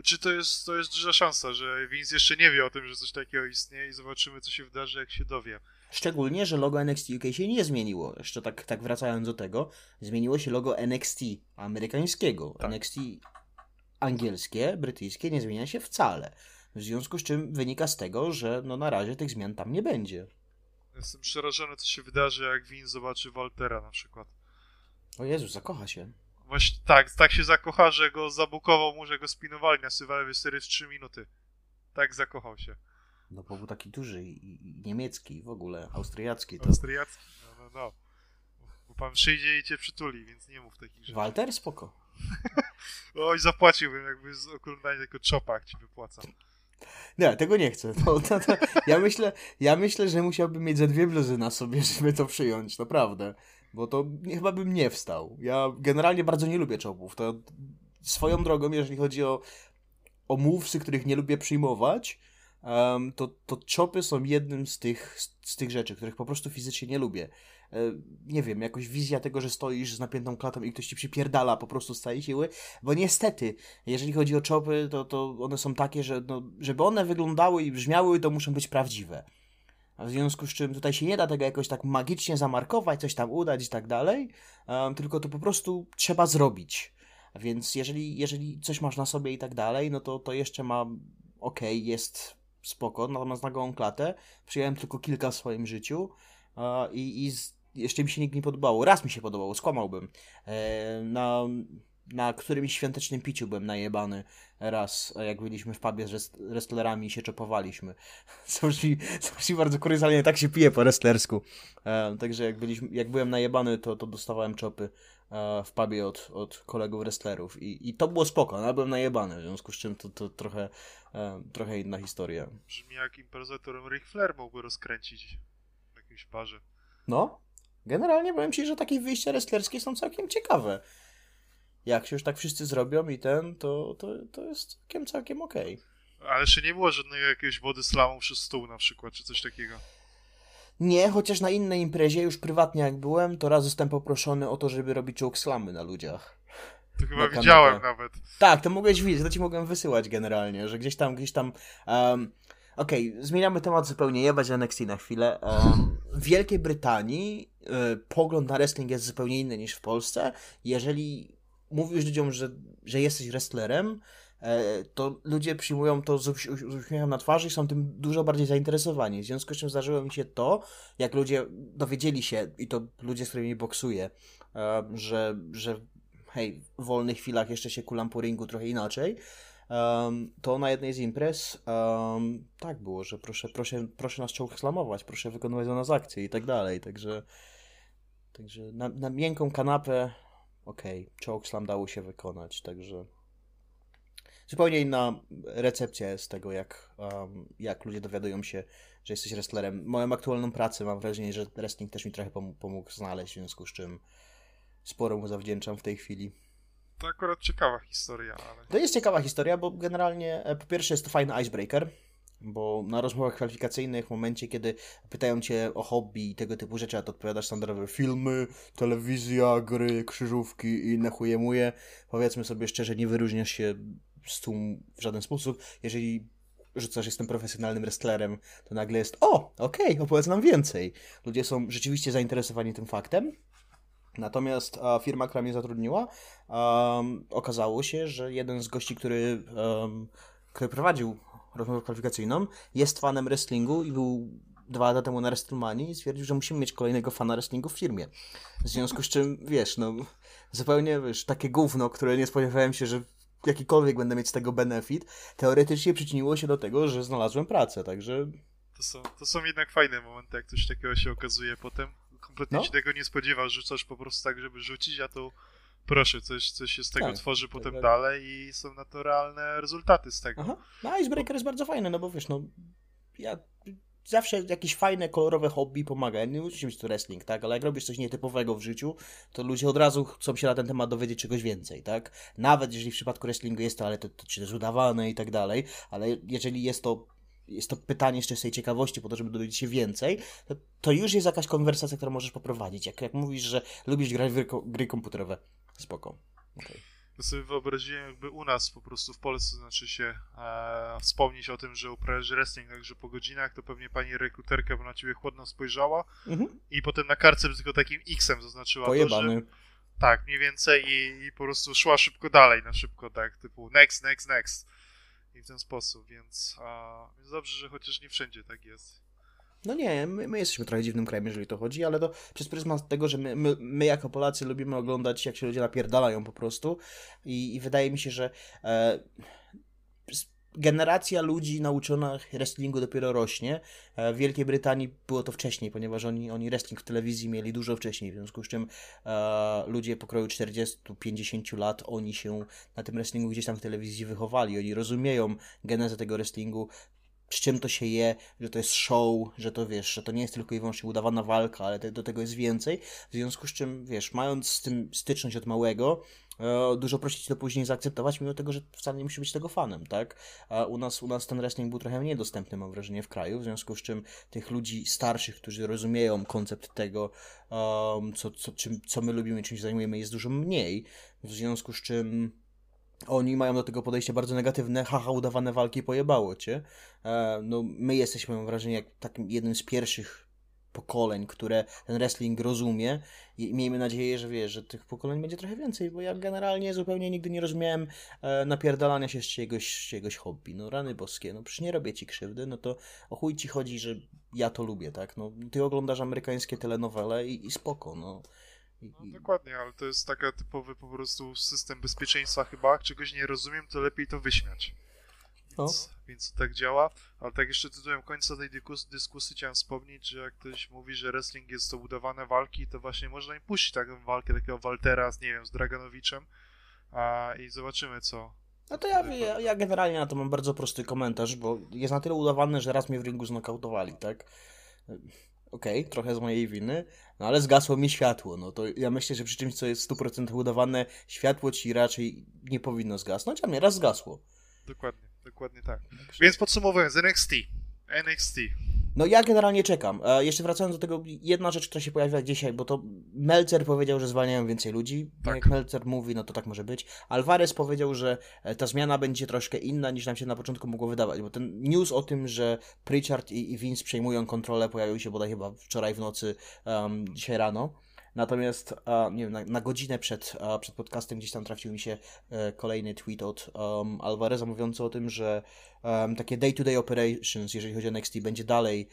Czy to jest, to jest duża szansa, że Vince jeszcze nie wie o tym, że coś takiego istnieje i zobaczymy, co się wydarzy, jak się dowie. Szczególnie, że logo NXT UK się nie zmieniło. Jeszcze tak, tak wracając do tego, zmieniło się logo NXT amerykańskiego. Tak. NXT angielskie, brytyjskie nie zmienia się wcale. W związku z czym wynika z tego, że no na razie tych zmian tam nie będzie. Jestem przerażony, co się wydarzy, jak Vince zobaczy Waltera na przykład. O Jezu, zakocha się. Właśnie tak, tak się zakocha, że go zabukował mu, że go spinowali na Survivor Series 3 minuty. Tak zakochał się. No bo był taki duży i, i niemiecki w ogóle, austriacki. To... Austriacki, no, no, no. Bo pan przyjdzie i cię przytuli, więc nie mów takich rzeczy. Walter? Spoko. Oj, zapłaciłbym, jakby z oglądania tego czopak ci wypłacam. Nie, tego nie chcę. To, to, to, ja, myślę, ja myślę, że musiałbym mieć ze dwie bluzy na sobie, żeby to przyjąć, naprawdę. Bo to chyba bym nie wstał. Ja generalnie bardzo nie lubię czopów. To swoją drogą, jeżeli chodzi o, o mówcy, których nie lubię przyjmować, um, to, to czopy są jednym z tych, z, z tych rzeczy, których po prostu fizycznie nie lubię. E, nie wiem, jakoś wizja tego, że stoisz z napiętą klatą i ktoś ci przypierdala po prostu z całej siły, bo niestety, jeżeli chodzi o czopy, to, to one są takie, że no, żeby one wyglądały i brzmiały, to muszą być prawdziwe. W związku z czym tutaj się nie da tego jakoś tak magicznie zamarkować, coś tam udać i tak dalej, um, tylko to po prostu trzeba zrobić. Więc jeżeli, jeżeli coś masz na sobie i tak dalej, no to, to jeszcze ma ok, jest spoko, natomiast na gołą klatę przyjąłem tylko kilka w swoim życiu i, i z, jeszcze mi się nikt nie podobało. Raz mi się podobało, skłamałbym. E, na, na którymś świątecznym piciu byłem najebany raz, jak byliśmy w pubie z wrestlerami i się czopowaliśmy. Co brzmi, co brzmi bardzo kuriozalnie, tak się pije po wrestlersku. E, także jak, byliśmy, jak byłem najebany, to, to dostawałem czopy e, w pubie od, od kolegów wrestlerów i, i to było spoko, no, byłem najebany, w związku z czym to, to trochę, trochę inna historia. Brzmi jak improwizatorem Ric Flair mógłby rozkręcić w jakimś parze. No, generalnie powiem Ci, że takie wyjścia wrestlerskie są całkiem ciekawe jak się już tak wszyscy zrobią i ten, to, to, to jest całkiem, całkiem okej. Okay. Ale jeszcze nie było żadnego jakiegoś wody slamu przez stół na przykład, czy coś takiego? Nie, chociaż na innej imprezie, już prywatnie jak byłem, to raz zostałem poproszony o to, żeby robić choke slamy na ludziach. To chyba widziałem nawet. Tak, to mogłeś widzieć, to ci mogłem wysyłać generalnie, że gdzieś tam, gdzieś tam... Um, Okej, okay, zmieniamy temat zupełnie, jebać NXT na chwilę. W Wielkiej Brytanii y, pogląd na wrestling jest zupełnie inny niż w Polsce. Jeżeli mówisz ludziom, że, że jesteś wrestlerem, e, to ludzie przyjmują to z, uśmiechem na twarzy i są tym dużo bardziej zainteresowani. W związku z czym zdarzyło mi się to, jak ludzie dowiedzieli się, i to ludzie, z którymi boksuję, e, że, że hej, w wolnych chwilach jeszcze się kulam po ringu trochę inaczej, to na jednej z imprez tak było, że proszę, proszę, proszę nas czołg slamować, proszę wykonywać za nas akcje i tak dalej, także Także na, na miękką kanapę okej, okay, Slam dało się wykonać, także zupełnie inna recepcja jest tego, jak, um, jak ludzie dowiadują się, że jesteś wrestlerem. Moją aktualną pracę mam wrażenie, że wrestling też mi trochę pom pomógł znaleźć, w związku z czym sporo mu zawdzięczam w tej chwili. To akurat ciekawa historia, ale... To jest ciekawa historia, bo generalnie e, po pierwsze jest to fajny icebreaker, bo na rozmowach kwalifikacyjnych, w momencie, kiedy pytają cię o hobby i tego typu rzeczy, a to odpowiadasz standardowe filmy, telewizja, gry, krzyżówki i inne chujemuje, powiedzmy sobie szczerze, nie wyróżniasz się z tłum w żaden sposób. Jeżeli rzucasz, jestem profesjonalnym wrestlerem, to nagle jest, o, okej, okay, opowiedz nam więcej. Ludzie są rzeczywiście zainteresowani tym faktem. Natomiast a, firma, która mnie zatrudniła, okazało się, że jeden z gości, który, który prowadził rozmowę kwalifikacyjną, jest fanem wrestlingu i był dwa lata temu na WrestleMania i stwierdził, że musimy mieć kolejnego fana wrestlingu w firmie. W związku z czym, wiesz, no, zupełnie, wiesz, takie gówno, które nie spodziewałem się, że jakikolwiek będę mieć z tego benefit, teoretycznie przyczyniło się do tego, że znalazłem pracę, także... To są, to są jednak fajne momenty, jak coś takiego się okazuje potem. Kompletnie no? się tego nie spodziewasz, rzucasz po prostu tak, żeby rzucić, a to proszę, coś, coś się z tego tak, tworzy tak, potem tak. dalej i są na to realne rezultaty z tego. Aha. No Icebreaker jest bardzo fajny, no bo wiesz, no ja zawsze jakieś fajne, kolorowe hobby pomaga. Nie musi być to wrestling, tak? Ale jak robisz coś nietypowego w życiu, to ludzie od razu chcą się na ten temat dowiedzieć czegoś więcej, tak? Nawet jeżeli w przypadku wrestlingu jest to, ale to, to czy też udawane i tak dalej, ale jeżeli jest to jest to pytanie z czystej ciekawości, po to, żeby dowiedzieć się więcej, to, to już jest jakaś konwersacja, którą możesz poprowadzić. Jak, jak mówisz, że lubisz grać w gry komputerowe, Spoko. Okay. Ja sobie wyobraziłem, jakby u nas po prostu w Polsce, znaczy się e, wspomnieć o tym, że uprawiasz wrestling, także po godzinach to pewnie pani rekruterka by na ciebie chłodno spojrzała mhm. i potem na kartce tylko takim X-em zaznaczyła Pojebany. to, że tak, mniej więcej i, i po prostu szła szybko dalej, na szybko, tak, typu next, next, next i w ten sposób, więc, a, więc dobrze, że chociaż nie wszędzie tak jest. No nie, my, my, jesteśmy trochę dziwnym krajem, jeżeli to chodzi, ale to przez pryzmat tego, że my, my, my jako Polacy lubimy oglądać, jak się ludzie napierdalają po prostu i, i wydaje mi się, że e, generacja ludzi nauczona wrestlingu dopiero rośnie. E, w Wielkiej Brytanii było to wcześniej, ponieważ oni, oni wrestling w telewizji mieli dużo wcześniej, w związku z czym e, ludzie pokroju 40-50 lat, oni się na tym wrestlingu gdzieś tam w telewizji wychowali, oni rozumieją genezę tego wrestlingu, z czym to się je, że to jest show, że to wiesz, że to nie jest tylko i wyłącznie udawana walka, ale te, do tego jest więcej. W związku z czym, wiesz, mając z tym styczność od małego, dużo prosić to później zaakceptować, mimo tego, że wcale nie musi być tego fanem, tak? A u nas, u nas ten wrestling był trochę mniej dostępny, mam wrażenie, w kraju, w związku z czym tych ludzi starszych, którzy rozumieją koncept tego, um, co, co, czym, co my lubimy, czym się zajmujemy, jest dużo mniej, w związku z czym oni mają do tego podejście bardzo negatywne, haha, udawane walki pojebało cię. E, no, my jesteśmy, mam wrażenie, jak takim jednym z pierwszych pokoleń, które ten wrestling rozumie i miejmy nadzieję, że wiesz, że tych pokoleń będzie trochę więcej, bo ja generalnie zupełnie nigdy nie rozumiałem e, napierdalania się z czegoś, z czegoś hobby. No rany boskie, no przecież nie robię ci krzywdy, no to o chuj ci chodzi, że ja to lubię, tak? No, ty oglądasz amerykańskie telenowele i, i spoko, no. No dokładnie, ale to jest taka typowy po prostu system bezpieczeństwa chyba. Jak czegoś nie rozumiem, to lepiej to wyśmiać. Więc, no. więc tak działa. Ale tak jeszcze tytułem końca tej dyskusji, dyskusji chciałem wspomnieć, że jak ktoś mówi, że wrestling jest to budowane walki, to właśnie można im puścić taką walkę takiego Waltera z, nie wiem, z Draganowiczem a, i zobaczymy, co, no to ja, ja, ja, generalnie na to mam bardzo prosty komentarz, bo jest na tyle udawane, że raz mnie w ringu znokautowali, tak? Okej, okay, trochę z mojej winy, no ale zgasło mi światło. No to ja myślę, że przy czymś, co jest 100% udawane, światło ci raczej nie powinno zgasnąć, a mnie raz zgasło. Dokładnie, dokładnie tak. Więc podsumowując, NXT. NXT. No ja generalnie czekam. E, jeszcze wracając do tego, jedna rzecz, która się pojawia dzisiaj, bo to Melcer powiedział, że zwalniają więcej ludzi. Tak. Jak Melcer mówi, no to tak może być. Alvarez powiedział, że e, ta zmiana będzie troszkę inna niż nam się na początku mogło wydawać, bo ten news o tym, że Pritchard i, i Vince przejmują kontrolę pojawił się bodaj chyba wczoraj w nocy, um, dzisiaj rano. Natomiast nie wiem, na, na, godzinę przed, przed podcastem gdzieś tam trafił mi się e, kolejny tweet od um, Alvareza mówiący o tym, że um, takie day-to-day -day operations, jeżeli chodzi o NXT, będzie dalej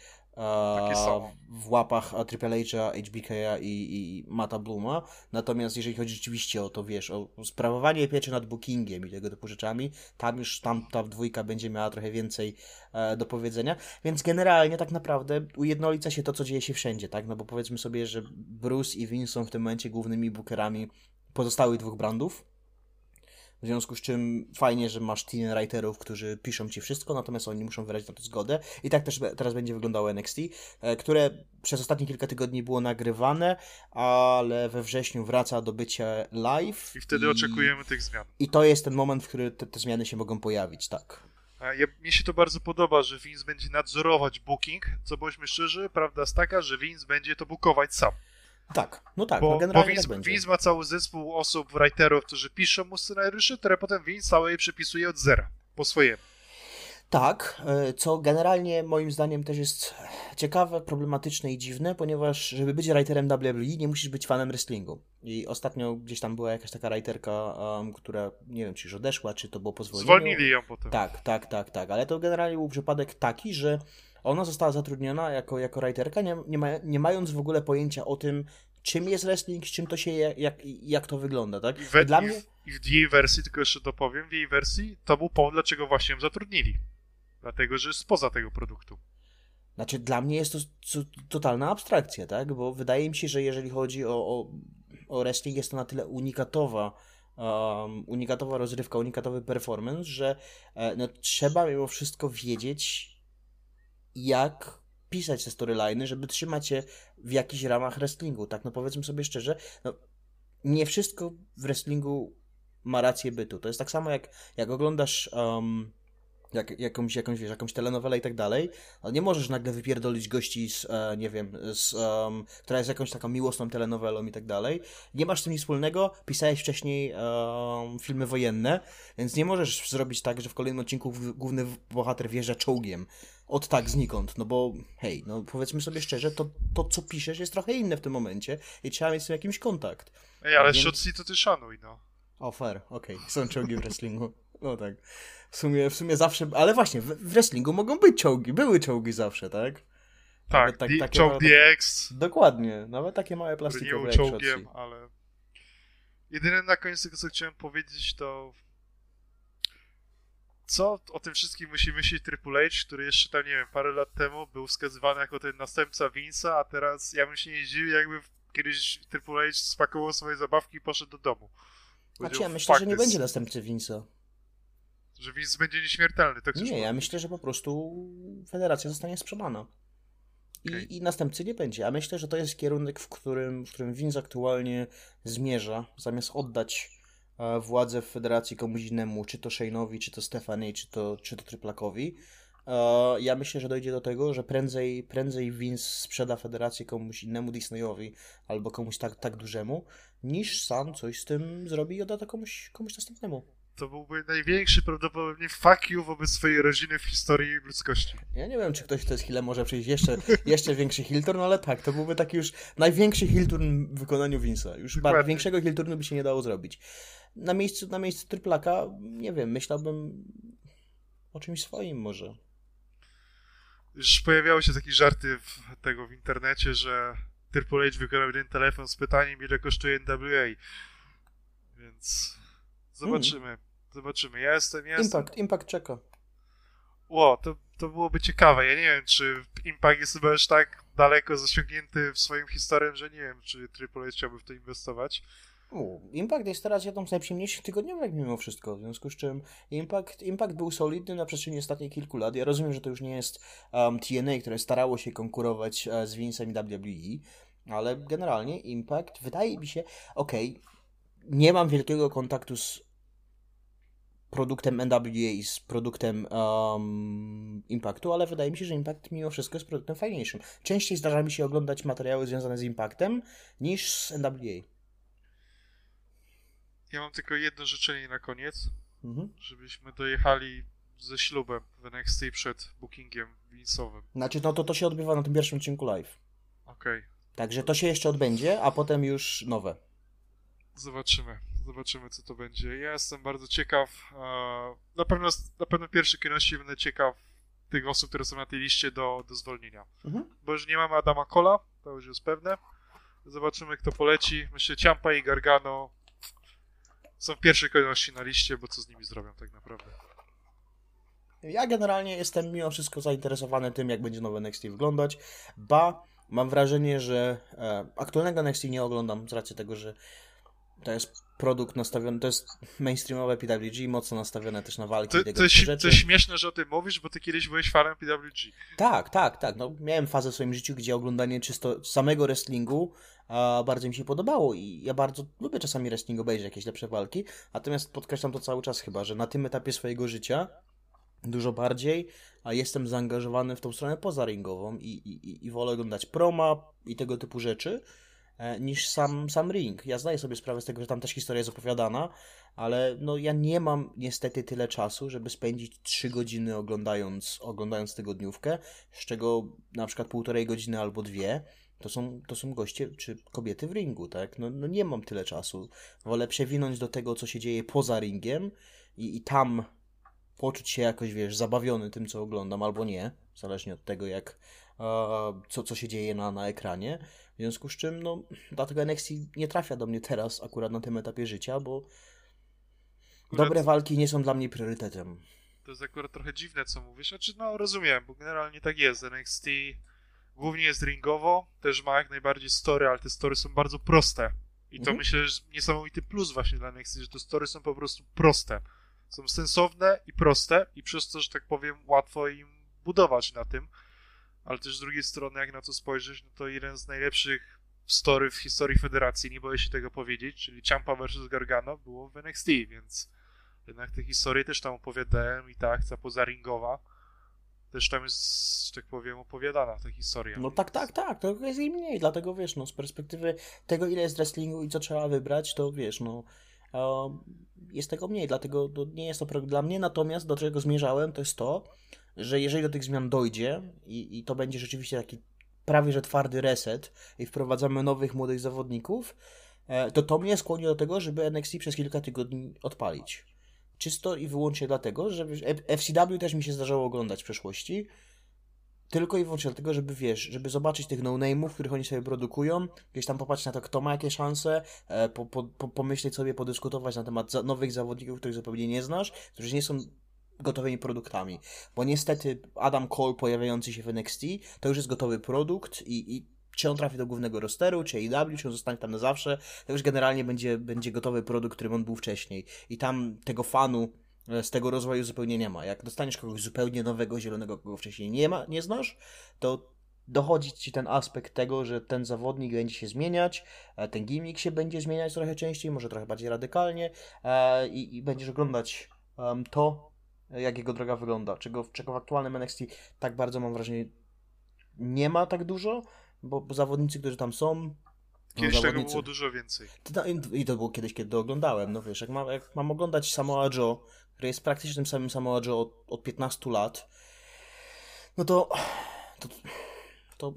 w łapach Triple H'a, HBK'a i, i Mata Bluma. Natomiast jeżeli chodzi rzeczywiście o to, wiesz, o sprawowanie pieczy nad bookingiem i tego typu rzeczami, tam już tam ta dwójka będzie miała trochę więcej e, do powiedzenia. Więc generalnie tak naprawdę ujednolica się to, co dzieje się wszędzie, tak? No bo powiedzmy sobie, że Bruce i Vince są w tym momencie głównymi bookerami pozostałych dwóch brandów w związku z czym fajnie, że masz team writerów, którzy piszą ci wszystko, natomiast oni muszą wyrazić na to zgodę. I tak też teraz będzie wyglądało NXT, e, które przez ostatnie kilka tygodni było nagrywane, ale we wrześniu wraca do bycia live. I wtedy i... oczekujemy tych zmian. I to jest ten moment, w którym te, te zmiany się mogą pojawić, tak. Ja, mnie się to bardzo podoba, że Vince będzie nadzorować booking, co bądźmy szczerzy, prawda jest taka, że Vince będzie to bookować sam. Tak, no tak, bo, no generalnie bo Vince, tak Vince ma cały zespół osób, writerów, którzy piszą mu scenariusze, które potem Vince całe je przepisuje od zera, po swojemu. Tak, e, co generalnie moim zdaniem też jest ciekawe, problematyczne i dziwne, ponieważ żeby być writerem WWE nie musisz być fanem wrestlingu. I ostatnio gdzieś tam była jakaś taka writerka, um, która nie wiem czy już odeszła, czy to było pozwolenie. Zwolnili ją potem. Tak, tak, tak, tak, ale to generalnie był przypadek taki, że ona została zatrudniona jako, jako writerka, nie, nie, ma, nie mając w ogóle pojęcia o tym, czym jest wrestling, z czym to się, jak, jak to wygląda, tak? I, we, Dla i, mnie... I w jej wersji, tylko jeszcze dopowiem, w jej wersji to był powód, dlaczego właśnie ją zatrudnili. Dlatego, że jest spoza tego produktu. Znaczy, dla mnie jest to, to totalna abstrakcja, tak? Bo wydaje mi się, że jeżeli chodzi o, o, o wrestling, jest to na tyle unikatowa, um, unikatowa rozrywka, unikatowy performance, że e, no, trzeba mimo wszystko wiedzieć, jak pisać te storyliny, żeby trzymać się w jakichś ramach wrestlingu, tak? No powiedzmy sobie szczerze, no, nie wszystko w wrestlingu ma rację bytu. To jest tak samo jak, jak oglądasz um, jak, jakąś, jakąś, wiesz, jakąś telenowelę i tak dalej, ale nie możesz nagle wypierdolić gości z, e, nie wiem, z, um, która jest jakąś taką miłosną telenowelą i tak dalej. Nie masz z tym nic wspólnego, pisałeś wcześniej um, filmy wojenne, więc nie możesz zrobić tak, że w kolejnym odcinku główny bohater wjeżdża czołgiem od tak znikąd, no bo hej, no powiedzmy sobie szczerze, to, to co piszesz jest trochę inne w tym momencie i trzeba mieć z tym jakiś kontakt. Ej, ale więc... To ty szanuj, no. O, fair, okej, okay. są czołgi w wrestlingu. No tak. W sumie, w sumie zawsze, ale właśnie, w, w wrestlingu mogą być czołgi, były czołgi zawsze, tak? Tak, tak D- czołg DX. Dokładnie, nawet takie małe plastikowe nie był czołgiem, ale... Jedyne na koniec tego, co chciałem powiedzieć, to co o tym wszystkim musi myśleć Triple H, który jeszcze tam, nie wiem, parę lat temu był wskazywany jako ten następca Vince'a, a teraz ja bym się nie zdziwił, jakby kiedyś Triple H spakował swoje zabawki i poszedł do domu. Znaczy, ja myślę, że nie będzie następcy Vince'a. Że Vince będzie nieśmiertelny, tak Nie, ja myślę, że po prostu federacja zostanie sprzedana. I, okay. I następcy nie będzie. A myślę, że to jest kierunek, w którym, w którym Vince aktualnie zmierza, zamiast oddać e, władzę w federacji komuś innemu, czy to Shane'owi, czy to Stefanie, czy to, czy to Tryplakowi. E, ja myślę, że dojdzie do tego, że prędzej, prędzej Vince sprzeda federację komuś innemu Disneyowi albo komuś tak, tak dużemu, niż sam coś z tym zrobi i odda to komuś, komuś następnemu to byłby największy prawdopodobnie fuck you wobec swojej rodziny w historii ludzkości. Ja nie wiem, czy ktoś, kto jest healem, może przyjść jeszcze, jeszcze większy Hilturn, ale tak, to byłby taki już największy Hilturn w wykonaniu Vince'a. Już bar- większego Hilturnu by się nie dało zrobić. Na miejscu, na miejscu Tryplaka, nie wiem, myślałbym o czymś swoim może. Już pojawiały się takie żarty w, tego w internecie, że Triple H wykonał jeden telefon z pytaniem, ile kosztuje NWA. Więc zobaczymy. Hmm. Zobaczymy. Ja jestem, ja Impact, jestem... Impact czeka. Ło, to, to byłoby ciekawe. Ja nie wiem, czy Impact jest chyba już tak daleko zasięgnięty w swoim historią, że nie wiem, czy H chciałby w to inwestować. U, Impact jest teraz jedną z najprzyjemniejszych tygodniówek mimo wszystko, w związku z czym Impact, Impact był solidny na przestrzeni ostatnich kilku lat. Ja rozumiem, że to już nie jest um, TNA, które starało się konkurować uh, z Vince'em i WWE, ale generalnie Impact wydaje mi się, okej, okay, nie mam wielkiego kontaktu z produktem NWA i z produktem um, Impactu, ale wydaje mi się, że Impact mimo wszystko jest produktem fajniejszym. Częściej zdarza mi się oglądać materiały związane z Impactem niż z NWA. Ja mam tylko jedno życzenie na koniec, mhm. żebyśmy dojechali ze ślubem w NXT przed bookingiem winsowym. Znaczy, no to to się odbywa na tym pierwszym odcinku live. Okej. Okay. Także to się jeszcze odbędzie, a potem już nowe. Zobaczymy. Zobaczymy, co to będzie. Ja jestem bardzo ciekaw. Na pewno, na pewno w pierwszej kolejności będę ciekaw tych osób, które są na tej liście do, do zwolnienia. Mhm. Bo już nie mamy Adama Kola, to już jest pewne. Zobaczymy, kto poleci. Myślę, Ciampa i Gargano są w pierwszej kolejności na liście, bo co z nimi zrobią tak naprawdę. Ja generalnie jestem mimo wszystko zainteresowany tym, jak będzie nowy NXT wyglądać. Ba, mam wrażenie, że e, aktualnego NXT nie oglądam z racji tego, że to jest produkt nastawiony, to jest mainstreamowe PWG, mocno nastawione też na walki to, tego to, rzeczy. To śmieszne, że o tym mówisz, bo ty kiedyś byłeś fanem PWG. Tak, tak, tak. No, miałem fazę w swoim życiu, gdzie oglądanie czysto samego wrestlingu a, bardzo mi się podobało i ja bardzo lubię czasami wrestling obejrzeć jakieś lepsze walki, natomiast podkreślam to cały czas chyba, że na tym etapie swojego życia dużo bardziej, a jestem zaangażowany w tą stronę pozaringową i, i, i wolę oglądać proma i tego typu rzeczy, niż sam, sam ring. Ja zdaję sobie sprawę z tego, że tam też historia jest opowiadana, ale no ja nie mam niestety tyle czasu, żeby spędzić 3 godziny oglądając, oglądając tygodniówkę, z czego na przykład półtorej godziny albo dwie to są, to są goście czy kobiety w ringu, tak? No, no nie mam tyle czasu. Wolę przewinąć do tego, co się dzieje poza ringiem i, i tam poczuć się jakoś, wiesz, zabawiony tym, co oglądam, albo nie, zależnie od tego, jak, co, co się dzieje na, na ekranie. W związku z czym, no, dlatego NXT nie trafia do mnie teraz, akurat na tym etapie życia, bo akurat dobre walki nie są dla mnie priorytetem. To jest akurat trochę dziwne, co mówisz. Znaczy, no, rozumiem, bo generalnie tak jest. NXT głównie jest ringowo, też ma jak najbardziej story, ale te story są bardzo proste. I to mhm. myślę, że niesamowity plus właśnie dla NXT, że te story są po prostu proste. Są sensowne i proste i przez to, że tak powiem, łatwo im budować na tym ale też z drugiej strony, jak na to spojrzeć, no to jeden z najlepszych story w historii federacji, nie boję się tego powiedzieć, czyli Ciampa vs Gargano było w NXT, więc jednak te historie też tam opowiadałem i ta akcja pozaringowa też tam jest, że tak powiem, opowiadana ta historia. No tak, tak, tak, to jest jej mniej, dlatego wiesz, no z perspektywy tego, ile jest wrestlingu i co trzeba wybrać, to wiesz, no jest tego mniej, dlatego nie jest to dla mnie, natomiast do czego zmierzałem, to jest to, że jeżeli do tych zmian dojdzie i, i to będzie rzeczywiście taki prawie że twardy reset i wprowadzamy nowych młodych zawodników, e, to to mnie skłoni do tego, żeby NXT przez kilka tygodni odpalić. Czysto i wyłącznie dlatego, że FCW też mi się zdarzało oglądać w przeszłości, tylko i wyłącznie dlatego, żeby wiesz, żeby zobaczyć tych no-name'ów, których oni sobie produkują, gdzieś tam popatrzeć na to, kto ma jakie szanse, e, po, po, po, pomyśleć sobie, podyskutować na temat za, nowych zawodników, których zupełnie nie znasz, którzy nie są gotowymi produktami. Bo niestety Adam Cole pojawiający się w NXT to już jest gotowy produkt i, i czy on trafi do głównego rosteru, czy AEW, czy on zostanie tam na zawsze, to już generalnie będzie, będzie gotowy produkt, którym on był wcześniej. I tam tego fanu e, z tego rozwoju zupełnie nie ma. Jak dostaniesz kogoś zupełnie nowego, zielonego, kogo wcześniej nie ma, nie znasz, to dochodzi ci ten aspekt tego, że ten zawodnik będzie się zmieniać, e, ten gimmick się będzie zmieniać trochę częściej, może trochę bardziej radykalnie e, i, i będziesz oglądać to, jak jego droga wygląda. Czego, czego w aktualnym NXT tak bardzo mam wrażenie nie ma tak dużo, bo, bo zawodnicy, którzy tam są. Kiedyś tego było dużo więcej. I to było kiedyś, kiedy oglądałem. No wiesz, jak, ma, jak mam oglądać Samoa Joe, który jest praktycznie tym samym Samoa Joe od, od 15 lat, no to. to, to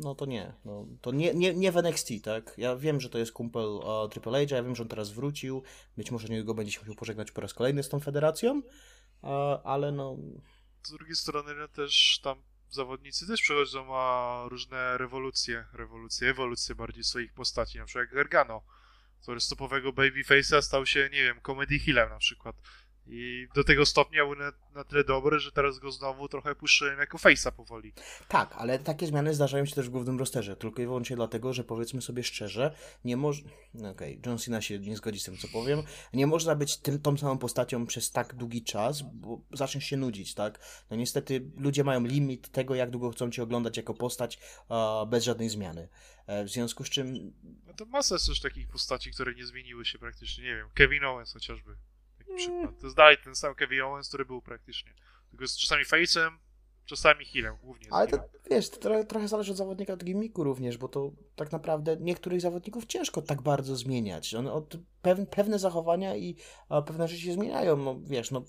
no to nie. No, to nie, nie, nie w NXT, tak? Ja wiem, że to jest kumpel uh, Triple H, ja wiem, że on teraz wrócił. Być może niego będzie się musiał pożegnać po raz kolejny z tą federacją, ale no... Z drugiej strony no też tam zawodnicy też przechodzą a różne rewolucje, rewolucje, ewolucje bardziej swoich postaci, na przykład jak Gargano, który z topowego babyface'a stał się, nie wiem, comedy healem na przykład. I do tego stopnia był na, na tyle dobry, że teraz go znowu trochę puszczyłem jako face'a powoli. Tak, ale takie zmiany zdarzają się też w głównym rosterze, tylko i wyłącznie dlatego, że powiedzmy sobie szczerze, nie można... No okej, okay, John Cena się nie zgodzi z tym, co powiem. Nie można być tym, tą samą postacią przez tak długi czas, bo zaczniesz się nudzić, tak? No niestety ludzie mają limit tego, jak długo chcą cię oglądać jako postać uh, bez żadnej zmiany. E, w związku z czym... No to masa jest też takich postaci, które nie zmieniły się praktycznie, nie wiem, Kevin Owens chociażby przykład. To jest dalej ten sam Kevin Owens, który był praktycznie. Tylko jest czasami face'em, czasami healem, głównie. Ale to, wiesz, to trochę, trochę zależy od zawodnika, od gimmicku również, bo to tak naprawdę niektórych zawodników ciężko tak bardzo zmieniać. One od pew, pewne zachowania i a, pewne rzeczy się zmieniają. No wiesz, no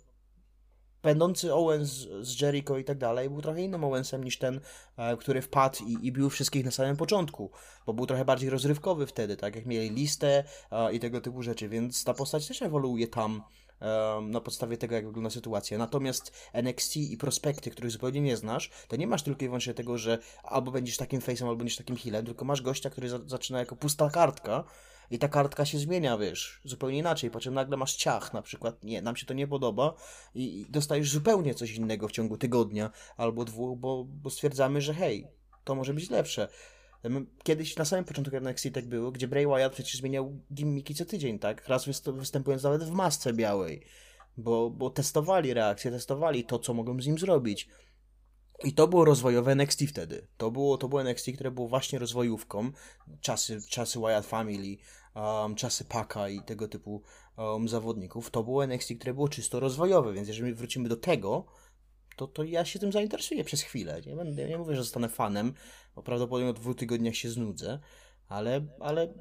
będący Owens z Jericho i tak dalej, był trochę innym Owensem niż ten, e, który wpadł i, i bił wszystkich na samym początku, bo był trochę bardziej rozrywkowy wtedy, tak jak mieli listę e, i tego typu rzeczy, więc ta postać też ewoluuje tam na podstawie tego, jak wygląda sytuacja. Natomiast NXT i prospekty, których zupełnie nie znasz, to nie masz tylko i wyłącznie tego, że albo będziesz takim face'em, albo będziesz takim healem, tylko masz gościa, który za zaczyna jako pusta kartka i ta kartka się zmienia, wiesz, zupełnie inaczej, po czym nagle masz ciach, na przykład, nie, nam się to nie podoba i, i dostajesz zupełnie coś innego w ciągu tygodnia albo dwóch, bo, bo stwierdzamy, że hej, to może być lepsze. Kiedyś na samym początku NXT tak było, gdzie Bray Wyatt przecież zmieniał gimmiki co tydzień, tak? Raz występując nawet w masce białej, bo, bo testowali reakcje, testowali to, co mogą z nim zrobić. I to było rozwojowe NXT wtedy. To było, to było NXT, które było właśnie rozwojówką. Czasy, czasy Wyatt Family, um, czasy Paka i tego typu um, zawodników. To było NXT, które było czysto rozwojowe, więc jeżeli wrócimy do tego, to, to ja się tym zainteresuję przez chwilę. Nie, będę, nie mówię, że zostanę fanem, bo prawdopodobnie po dwóch tygodniach się znudzę, ale, ale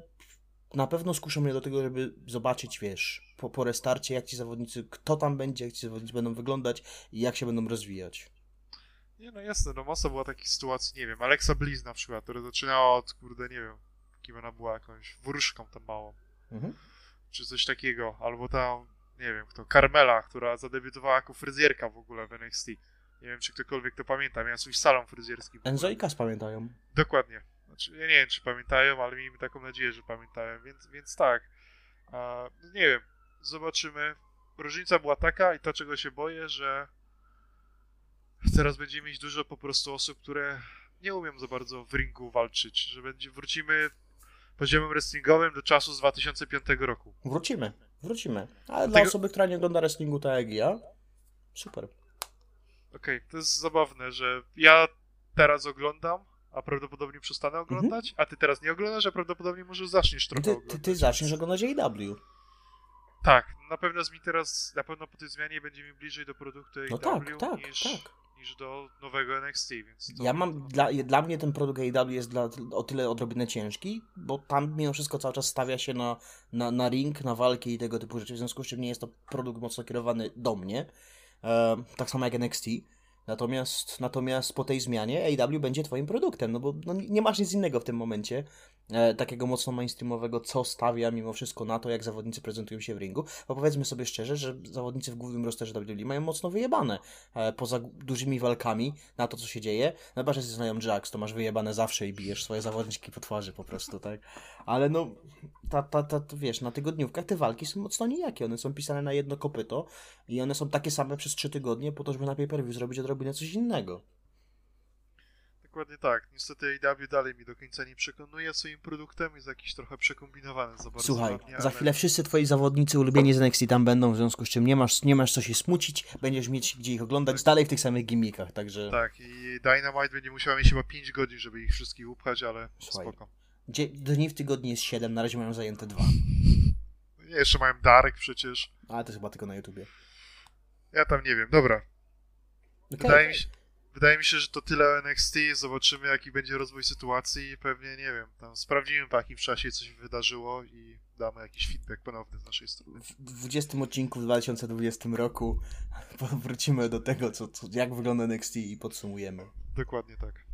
na pewno skuszę mnie do tego, żeby zobaczyć, wiesz, po, po restarcie, jak ci zawodnicy, kto tam będzie, jak ci zawodnicy będą wyglądać i jak się będą rozwijać. Nie, no jasne, no masa była takich sytuacji, nie wiem, Alexa Bliss na przykład, która zaczynała od, kurde, nie wiem, kim ona była, jakąś wróżką tam małą, mhm. czy coś takiego, albo tam nie wiem kto, Carmela, która zadebiutowała jako fryzjerka w ogóle w NXT. Nie wiem, czy ktokolwiek to pamięta, miała swój salon fryzjerski. Enzo i Kas pamiętają. Dokładnie. Znaczy, ja nie wiem, czy pamiętają, ale miejmy taką nadzieję, że pamiętają, więc, więc tak. A, no nie wiem, zobaczymy. Różnica była taka i to, czego się boję, że teraz będziemy mieć dużo po prostu osób, które nie umieją za bardzo w ringu walczyć, że będzie, wrócimy poziomem wrestlingowym do czasu z 2005 roku. Wrócimy. Wrócimy. Ale Tego... dla osoby, która nie ogląda wrestlingu tak jak ja, super. Okej, okay, to jest zabawne, że ja teraz oglądam, a prawdopodobnie przestanę mhm. oglądać, mhm. a ty teraz nie oglądasz, a prawdopodobnie może zaczniesz trochę ty, oglądać. Ty, ty zaczniesz oglądać AEW. Tak, na pewno mi teraz, na pewno po tej zmianie będzie mi bliżej do produktu AEW no tak, tak, niż, tak. niż do nowego NXT, więc... To... Ja mam, dla, dla mnie ten produkt AEW jest dla, o tyle odrobinę ciężki, bo tam mimo wszystko cały czas stawia się na, na, na ring, na walki i tego typu rzeczy, w związku z czym nie jest to produkt mocno kierowany do mnie, e, tak samo jak NXT. Natomiast, natomiast po tej zmianie AW będzie twoim produktem, no bo no, nie masz nic innego w tym momencie e, takiego mocno mainstreamowego, co stawia mimo wszystko na to, jak zawodnicy prezentują się w ringu. Bo powiedzmy sobie szczerze, że zawodnicy w głównym rosterze WWE mają mocno wyjebane e, poza dużymi walkami na to, co się dzieje. No chyba, że jesteś Jax, to masz wyjebane zawsze i bijesz swoje zawodniczki po twarzy po prostu, tak? Ale no, ta, ta, ta, wiesz, na tygodniówkach te walki są mocno nijakie. One są pisane na jedno kopyto i one są takie same przez trzy tygodnie po to, żeby na pay-per-view zrobić odrobinę coś innego. Dokładnie tak. Niestety AW dalej mi do końca nie przekonuje swoim produktem, jest jakiś trochę przekombinowany za bardzo Słuchaj, ładnie, za chwilę wszyscy twoi zawodnicy ulubieni z NXT tam będą, w związku z czym nie masz, nie masz co się smucić, będziesz mieć gdzie ich oglądać tak. dalej w tych samych gimmickach, także... Tak, i Dynamite będzie musiała mieć chyba 5 godzin, żeby ich wszystkich upchać, ale Słuchaj, spoko. Dni w tygodniu jest 7, na razie mają zajęte dwa. Nie, jeszcze mają Darek przecież. Ale to chyba tylko na YouTubie. Ja tam nie wiem, dobra. Okay. Wydaje mi się... Wydaje mi się, że to tyle o NXT. Zobaczymy, jaki będzie rozwój sytuacji i pewnie, nie wiem, tam sprawdzimy po jakimś czasie, co się wydarzyło i damy jakiś feedback ponowny z naszej strony. W 20 odcinku w 2020 roku wrócimy do tego, co, co, jak wygląda NXT i podsumujemy. Dokładnie tak.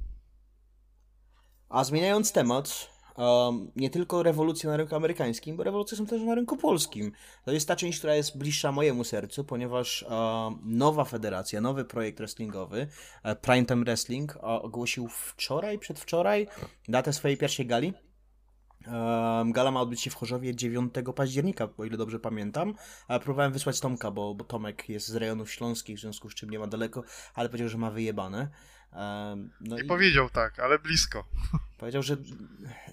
A zmieniając temat, um, nie tylko rewolucje na rynku amerykańskim, bo rewolucje są też na rynku polskim. To jest ta część, która jest bliższa mojemu sercu, ponieważ um, nowa federacja, nowy projekt wrestlingowy, uh, Primetime Wrestling, ogłosił wczoraj, przedwczoraj datę swojej pierwszej gali. Gala ma odbyć się w Chorzowie 9 października, o ile dobrze pamiętam. A próbowałem wysłać Tomka, bo, bo Tomek jest z rejonów śląskich, w związku z czym nie ma daleko, ale powiedział, że ma wyjebane. No nie i powiedział tak, ale blisko. Powiedział, że,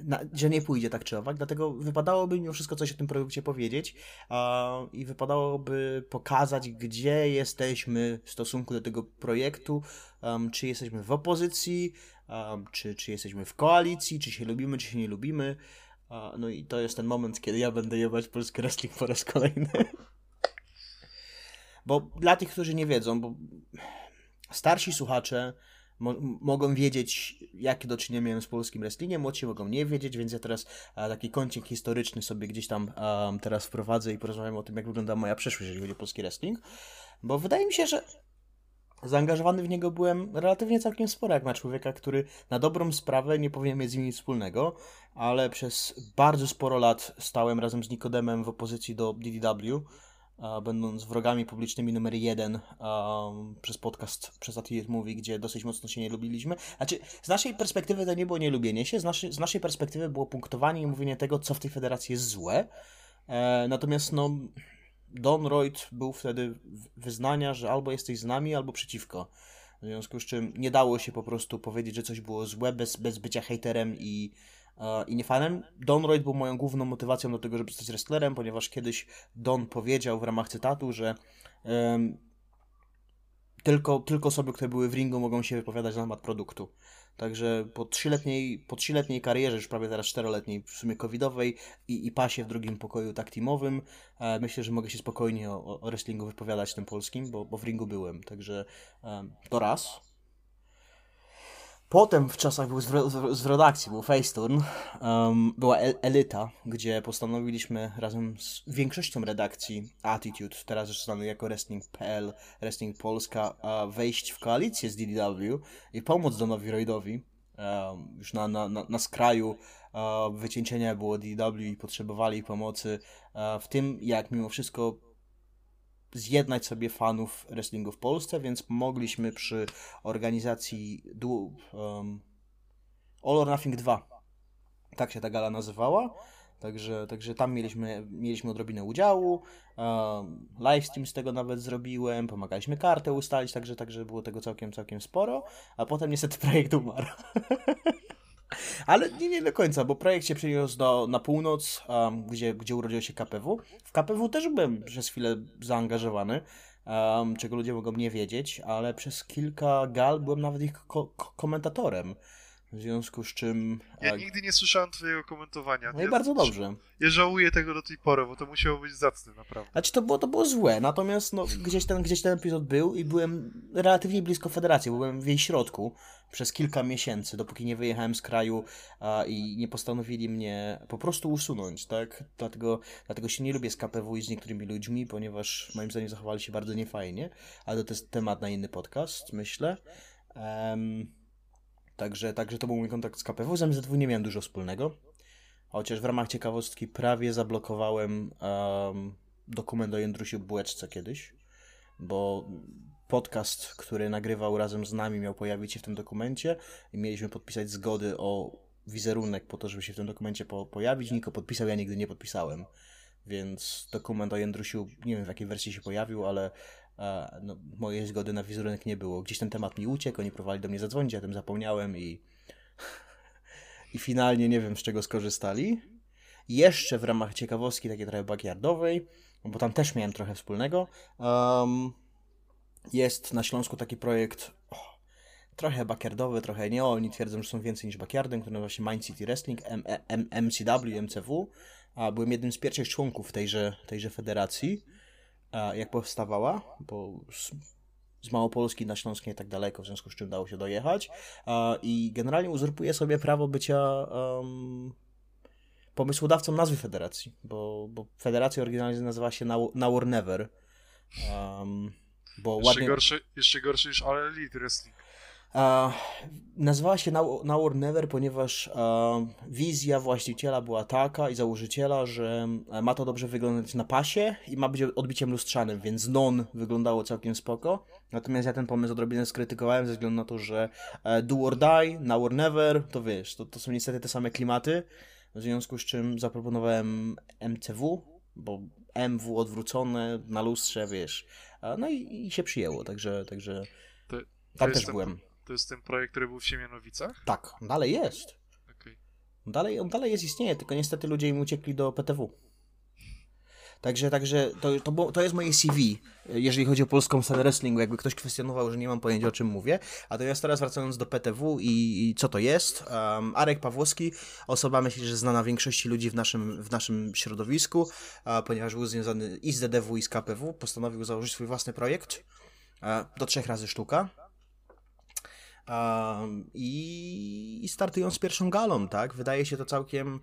na, że nie pójdzie tak czy owak, dlatego wypadałoby mimo wszystko coś o tym projekcie powiedzieć uh, i wypadałoby pokazać, gdzie jesteśmy w stosunku do tego projektu, um, czy jesteśmy w opozycji, um, czy, czy jesteśmy w koalicji, czy się lubimy, czy się nie lubimy. Uh, no i to jest ten moment, kiedy ja będę jebać polski wrestling po raz kolejny. bo dla tych, którzy nie wiedzą, bo starsi słuchacze mo mogą wiedzieć, jakie do czynienia miałem z polskim wrestlingiem, młodsi mogą nie wiedzieć, więc ja teraz a, taki kącik historyczny sobie gdzieś tam a, teraz wprowadzę i porozmawiam o tym, jak wygląda moja przeszłość, jeżeli chodzi o polski wrestling, bo wydaje mi się, że zaangażowany w niego byłem relatywnie całkiem sporo, jak na człowieka, który na dobrą sprawę nie powinien mieć z nim nic wspólnego, ale przez bardzo sporo lat stałem razem z Nikodemem w opozycji do DDW, będąc wrogami publicznymi numer jeden um, przez podcast, przez Atelier Movie, gdzie dosyć mocno się nie lubiliśmy. Znaczy, z naszej perspektywy to nie było nielubienie się, z, naszy, z naszej perspektywy było punktowanie i mówienie tego, co w tej federacji jest złe. E, natomiast, no, Don Reut był wtedy wyznania, że albo jesteś z nami, albo przeciwko. W związku z czym nie dało się po prostu powiedzieć, że coś było złe bez, bez bycia haterem i i nie fanem. Don Royd był moją główną motywacją do tego, żeby zostać wrestlerem, ponieważ kiedyś Don powiedział w ramach cytatu, że um, tylko, tylko osoby, które były w ringu, mogą się wypowiadać na temat produktu. Także po trzyletniej, po trzyletniej karierze, już prawie teraz czteroletniej, w sumie covidowej i, i pasie w drugim pokoju tak teamowym, e, myślę, że mogę się spokojnie o, o wrestlingu wypowiadać tym polskim, bo, bo w ringu byłem. Także e, to raz. Potem w czasach był z, redakcji, był Faceturn, um, była el Elita, gdzie postanowiliśmy razem z większością redakcji Attitude, teraz już znany jako Wrestling.pl, Wrestling Polska, uh, wejść w koalicję z DDW i pomóc Donowi Roydowi. Um, już na, na, na, na skraju uh, wycieńczenia było DDW i potrzebowali pomocy uh, w tym, jak mimo wszystko zjednać sobie fanów wrestlingu w Polsce, więc mogliśmy przy organizacji um, All or Nothing 2, tak się ta gala nazywała, Także, także tam mieliśmy, mieliśmy odrobinę udziału. Um, livestream z tego nawet zrobiłem, pomagaliśmy kartę ustalić, także, także było tego całkiem, całkiem sporo. A potem niestety projekt umarł. Ale nie, nie do końca, bo projekt się przeniósł do, na północ, um, gdzie, gdzie urodziło się KPW. W KPW też byłem przez chwilę zaangażowany, um, czego ludzie mogą nie wiedzieć, ale przez kilka gal byłem nawet ich ko komentatorem. W związku z czym. Ja nigdy nie słyszałem Twojego komentowania. No i ja, bardzo dobrze. Ja żałuję tego do tej pory, bo to musiało być zacne, naprawdę. Znaczy, to było, to było złe, natomiast no, gdzieś, ten, gdzieś ten epizod był i byłem relatywnie blisko Federacji, byłem w jej środku przez kilka miesięcy, dopóki nie wyjechałem z kraju a, i nie postanowili mnie po prostu usunąć, tak? Dlatego, dlatego się nie lubię z KPW i z niektórymi ludźmi, ponieważ moim zdaniem zachowali się bardzo niefajnie, ale to jest temat na inny podcast, myślę. Um, Także, także to był mój kontakt z KPW. Z MZW nie miałem dużo wspólnego. Chociaż w ramach ciekawostki prawie zablokowałem um, dokument o Jędrusiu Bułeczce kiedyś, bo podcast, który nagrywał razem z nami, miał pojawić się w tym dokumencie i mieliśmy podpisać zgody o wizerunek po to, żeby się w tym dokumencie po pojawić. Niko podpisał, ja nigdy nie podpisałem. Więc dokument o Jędrusiu, nie wiem w jakiej wersji się pojawił, ale no, mojej zgody na wizerunek nie było. Gdzieś ten temat mi uciekł, oni próbowali do mnie zadzwonić, ja tym zapomniałem i i finalnie nie wiem z czego skorzystali. Jeszcze w ramach ciekawostki takiej trochę backyardowej, bo tam też miałem trochę wspólnego, um, jest na Śląsku taki projekt oh, trochę backyardowy, trochę nie. Oni twierdzą, że są więcej niż backyardem, który nazywa się Mind City Wrestling, M M MCW, MCW. A byłem jednym z pierwszych członków tejże, tejże federacji jak powstawała, bo z, Małopolski na Śląskie nie tak daleko, w związku z czym dało się dojechać i generalnie uzurpuje sobie prawo bycia um, pomysłodawcą nazwy federacji, bo, bo federacja oryginalnie nazywa się Now, Now or Never. Um, bo jeszcze, ładnie... gorszy, jeszcze gorszy niż All Elite Wrestling. Uh, nazywała się Now, Now or Never, ponieważ uh, wizja właściciela była taka i założyciela, że e, ma to dobrze wyglądać na pasie i ma być odbiciem lustrzanym, więc non wyglądało całkiem spoko. Natomiast ja ten pomysł odrobinę skrytykowałem ze względu na to, że uh, Do or Die, Now or Never, to wiesz, to, to są niestety te same klimaty, w związku z czym zaproponowałem MCW, bo MW odwrócone na lustrze, wiesz. No i, i się przyjęło, także, także tam też byłem. To jest ten projekt, który był w Siemianowicach? Tak, dalej jest. Okay. Dalej, on dalej jest, istnieje, tylko niestety ludzie im uciekli do PTW. Także, także to, to, to jest moje CV, jeżeli chodzi o polską scenę wrestlingu. Jakby ktoś kwestionował, że nie mam pojęcia o czym mówię. A to teraz wracając do PTW i, i co to jest. Um, Arek Pawłowski, osoba myślę, że znana większości ludzi w naszym, w naszym środowisku, a, ponieważ był związany i z DDW i z KPW, postanowił założyć swój własny projekt. A, do trzech razy sztuka. Um, i, startują z pierwszą galą, tak? Wydaje się to całkiem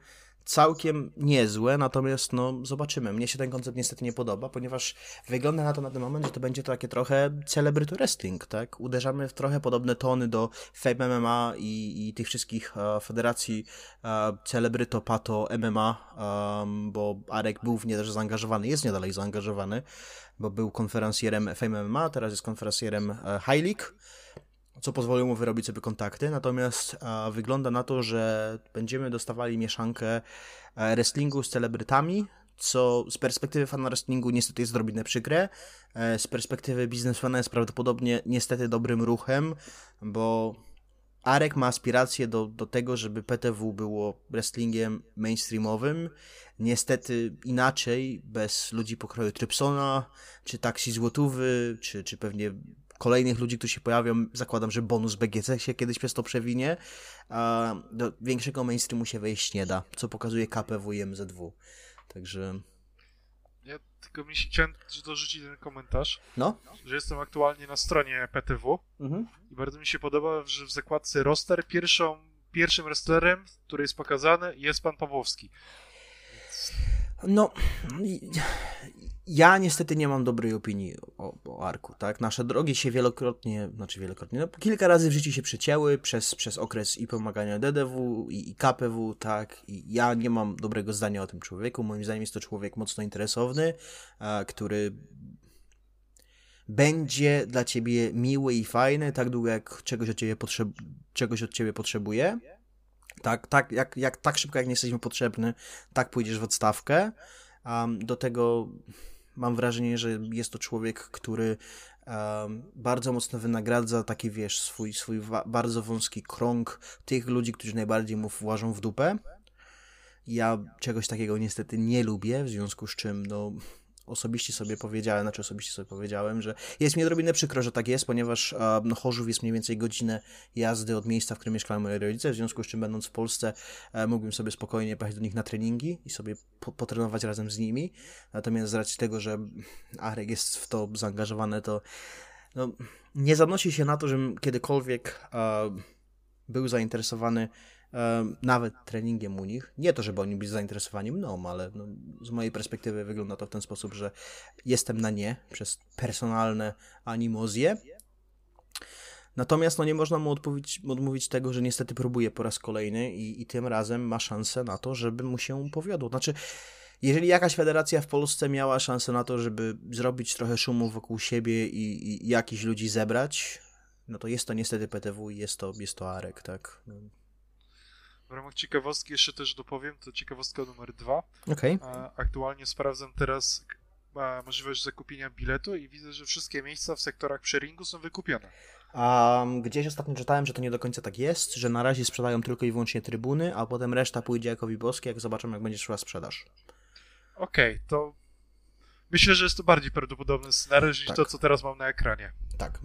całkiem niezłe, natomiast no zobaczymy. Mnie się ten koncept niestety nie podoba, ponieważ wygląda na to na ten moment, że to będzie to takie trochę celebrity wrestling, tak? Uderzamy w trochę podobne tony do Fame MMA i, i tych wszystkich uh, federacji uh, celebryto, pato, MMA, um, bo Arek był w nie też zaangażowany, jest nie dalej zaangażowany, bo był konferencjerem Fame MMA, teraz jest konferencjerem uh, High League, co pozwoliło mu wyrobić sobie kontakty, natomiast wygląda na to, że będziemy dostawali mieszankę e, wrestlingu z celebrytami, co z perspektywy fana wrestlingu niestety jest odrobinę przykre, e, z perspektywy biznesmena jest prawdopodobnie niestety dobrym ruchem, bo Arek ma aspiracje do, do tego, żeby PTW było wrestlingiem mainstreamowym. Niestety inaczej, bez ludzi pokroju Trypsona, czy Taksi Złotówy, czy, czy pewnie kolejnych ludzi, którzy się pojawią, zakładam, że bonus BGC się kiedyś przez to przewinie, a do większego mainstreamu się wejść nie da, co pokazuje KPW i MZW. Także... Ja tylko mi się chciałem dorzucić ten komentarz, no? że jestem aktualnie na stronie PTW mhm. i bardzo mi się podoba, że w zakładce roster pierwszą, pierwszym wrestlerem, który jest pokazany, jest pan Pawłowski. No, ja niestety nie mam dobrej opinii o, o, Arku, tak? Nasze drogi się wielokrotnie, znaczy wielokrotnie, no kilka razy w życiu się przecięły przez, przez okres i pomagania DDW i, i KPW, tak? I ja nie mam dobrego zdania o tym człowieku. Moim zdaniem jest to człowiek mocno interesowny, a, który będzie dla ciebie miły i fajny, tak długo jak czegoś od ciebie, czegoś od ciebie potrzebuje. Tak, tak, jak, jak, tak szybko jak nie jesteśmy potrzebny, tak pójdziesz w odstawkę. Um, do tego mam wrażenie, że jest to człowiek, który bardzo mocno wynagradza taki, wiesz, swój, swój bardzo wąski krąg tych ludzi, którzy najbardziej mu włażą w dupę. Ja czegoś takiego niestety nie lubię, w związku z czym, no, osobiście sobie powiedziałem, znaczy osobiście sobie powiedziałem, że jest mi odrobinę przykro, że tak jest, ponieważ no, Chorzów jest mniej więcej godzinę jazdy od miejsca, w którym mieszkają moje rodzice, w związku z czym będąc w Polsce e, mógłbym sobie spokojnie pojechać do nich na treningi i sobie po potrenować razem z nimi, natomiast z racji tego, że Arek jest w to zaangażowany, to no, nie zanosi się na to, żebym kiedykolwiek e, był zainteresowany nawet treningiem u nich. Nie to, żeby oni byli zainteresowani mną, ale no, z mojej perspektywy wygląda to w ten sposób, że jestem na nie przez personalne animozje. Natomiast no, nie można mu odmówić, odmówić tego, że niestety próbuje po raz kolejny i, i tym razem ma szansę na to, żeby mu się powiodło. Znaczy, jeżeli jakaś federacja w Polsce miała szansę na to, żeby zrobić trochę szumu wokół siebie i, i jakichś ludzi zebrać, no to jest to niestety PTW i jest to, jest to Arek, tak? W ramach ciekawostki jeszcze też dopowiem, to ciekawostka numer dwa. Okay. Aktualnie sprawdzam teraz możliwość zakupienia biletu i widzę, że wszystkie miejsca w sektorach przeringu są wykupione. Um, gdzieś ostatnio czytałem, że to nie do końca tak jest, że na razie sprzedają tylko i wyłącznie trybuny, a potem reszta pójdzie jako Wibowski, jak zobaczymy, jak będzie szła sprzedaż. Okej, okay, to Myślę, że jest to bardziej prawdopodobny scenariusz tak. niż to, co teraz mam na ekranie. Tak,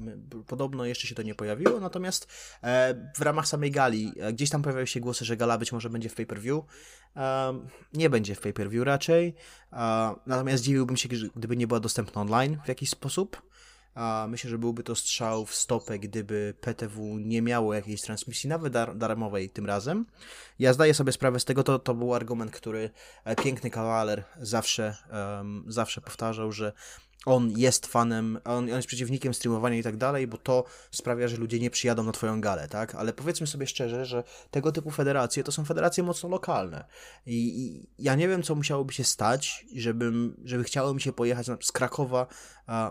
podobno jeszcze się to nie pojawiło, natomiast e, w ramach samej gali, e, gdzieś tam pojawiały się głosy, że gala być może będzie w pay-per-view. E, nie będzie w pay-per-view raczej, natomiast dziwiłbym się, gdyby nie była dostępna online w jakiś sposób. A myślę, że byłby to strzał w stopę, gdyby PTW nie miało jakiejś transmisji, nawet dar darmowej tym razem. Ja zdaję sobie sprawę z tego, to, to był argument, który e, piękny kawaler zawsze, um, zawsze powtarzał, że on jest fanem, on, on jest przeciwnikiem streamowania i tak dalej, bo to sprawia, że ludzie nie przyjadą na twoją galę, tak? Ale powiedzmy sobie szczerze, że tego typu federacje to są federacje mocno lokalne. I, i ja nie wiem, co musiałoby się stać, żebym, żeby chciało mi się pojechać z Krakowa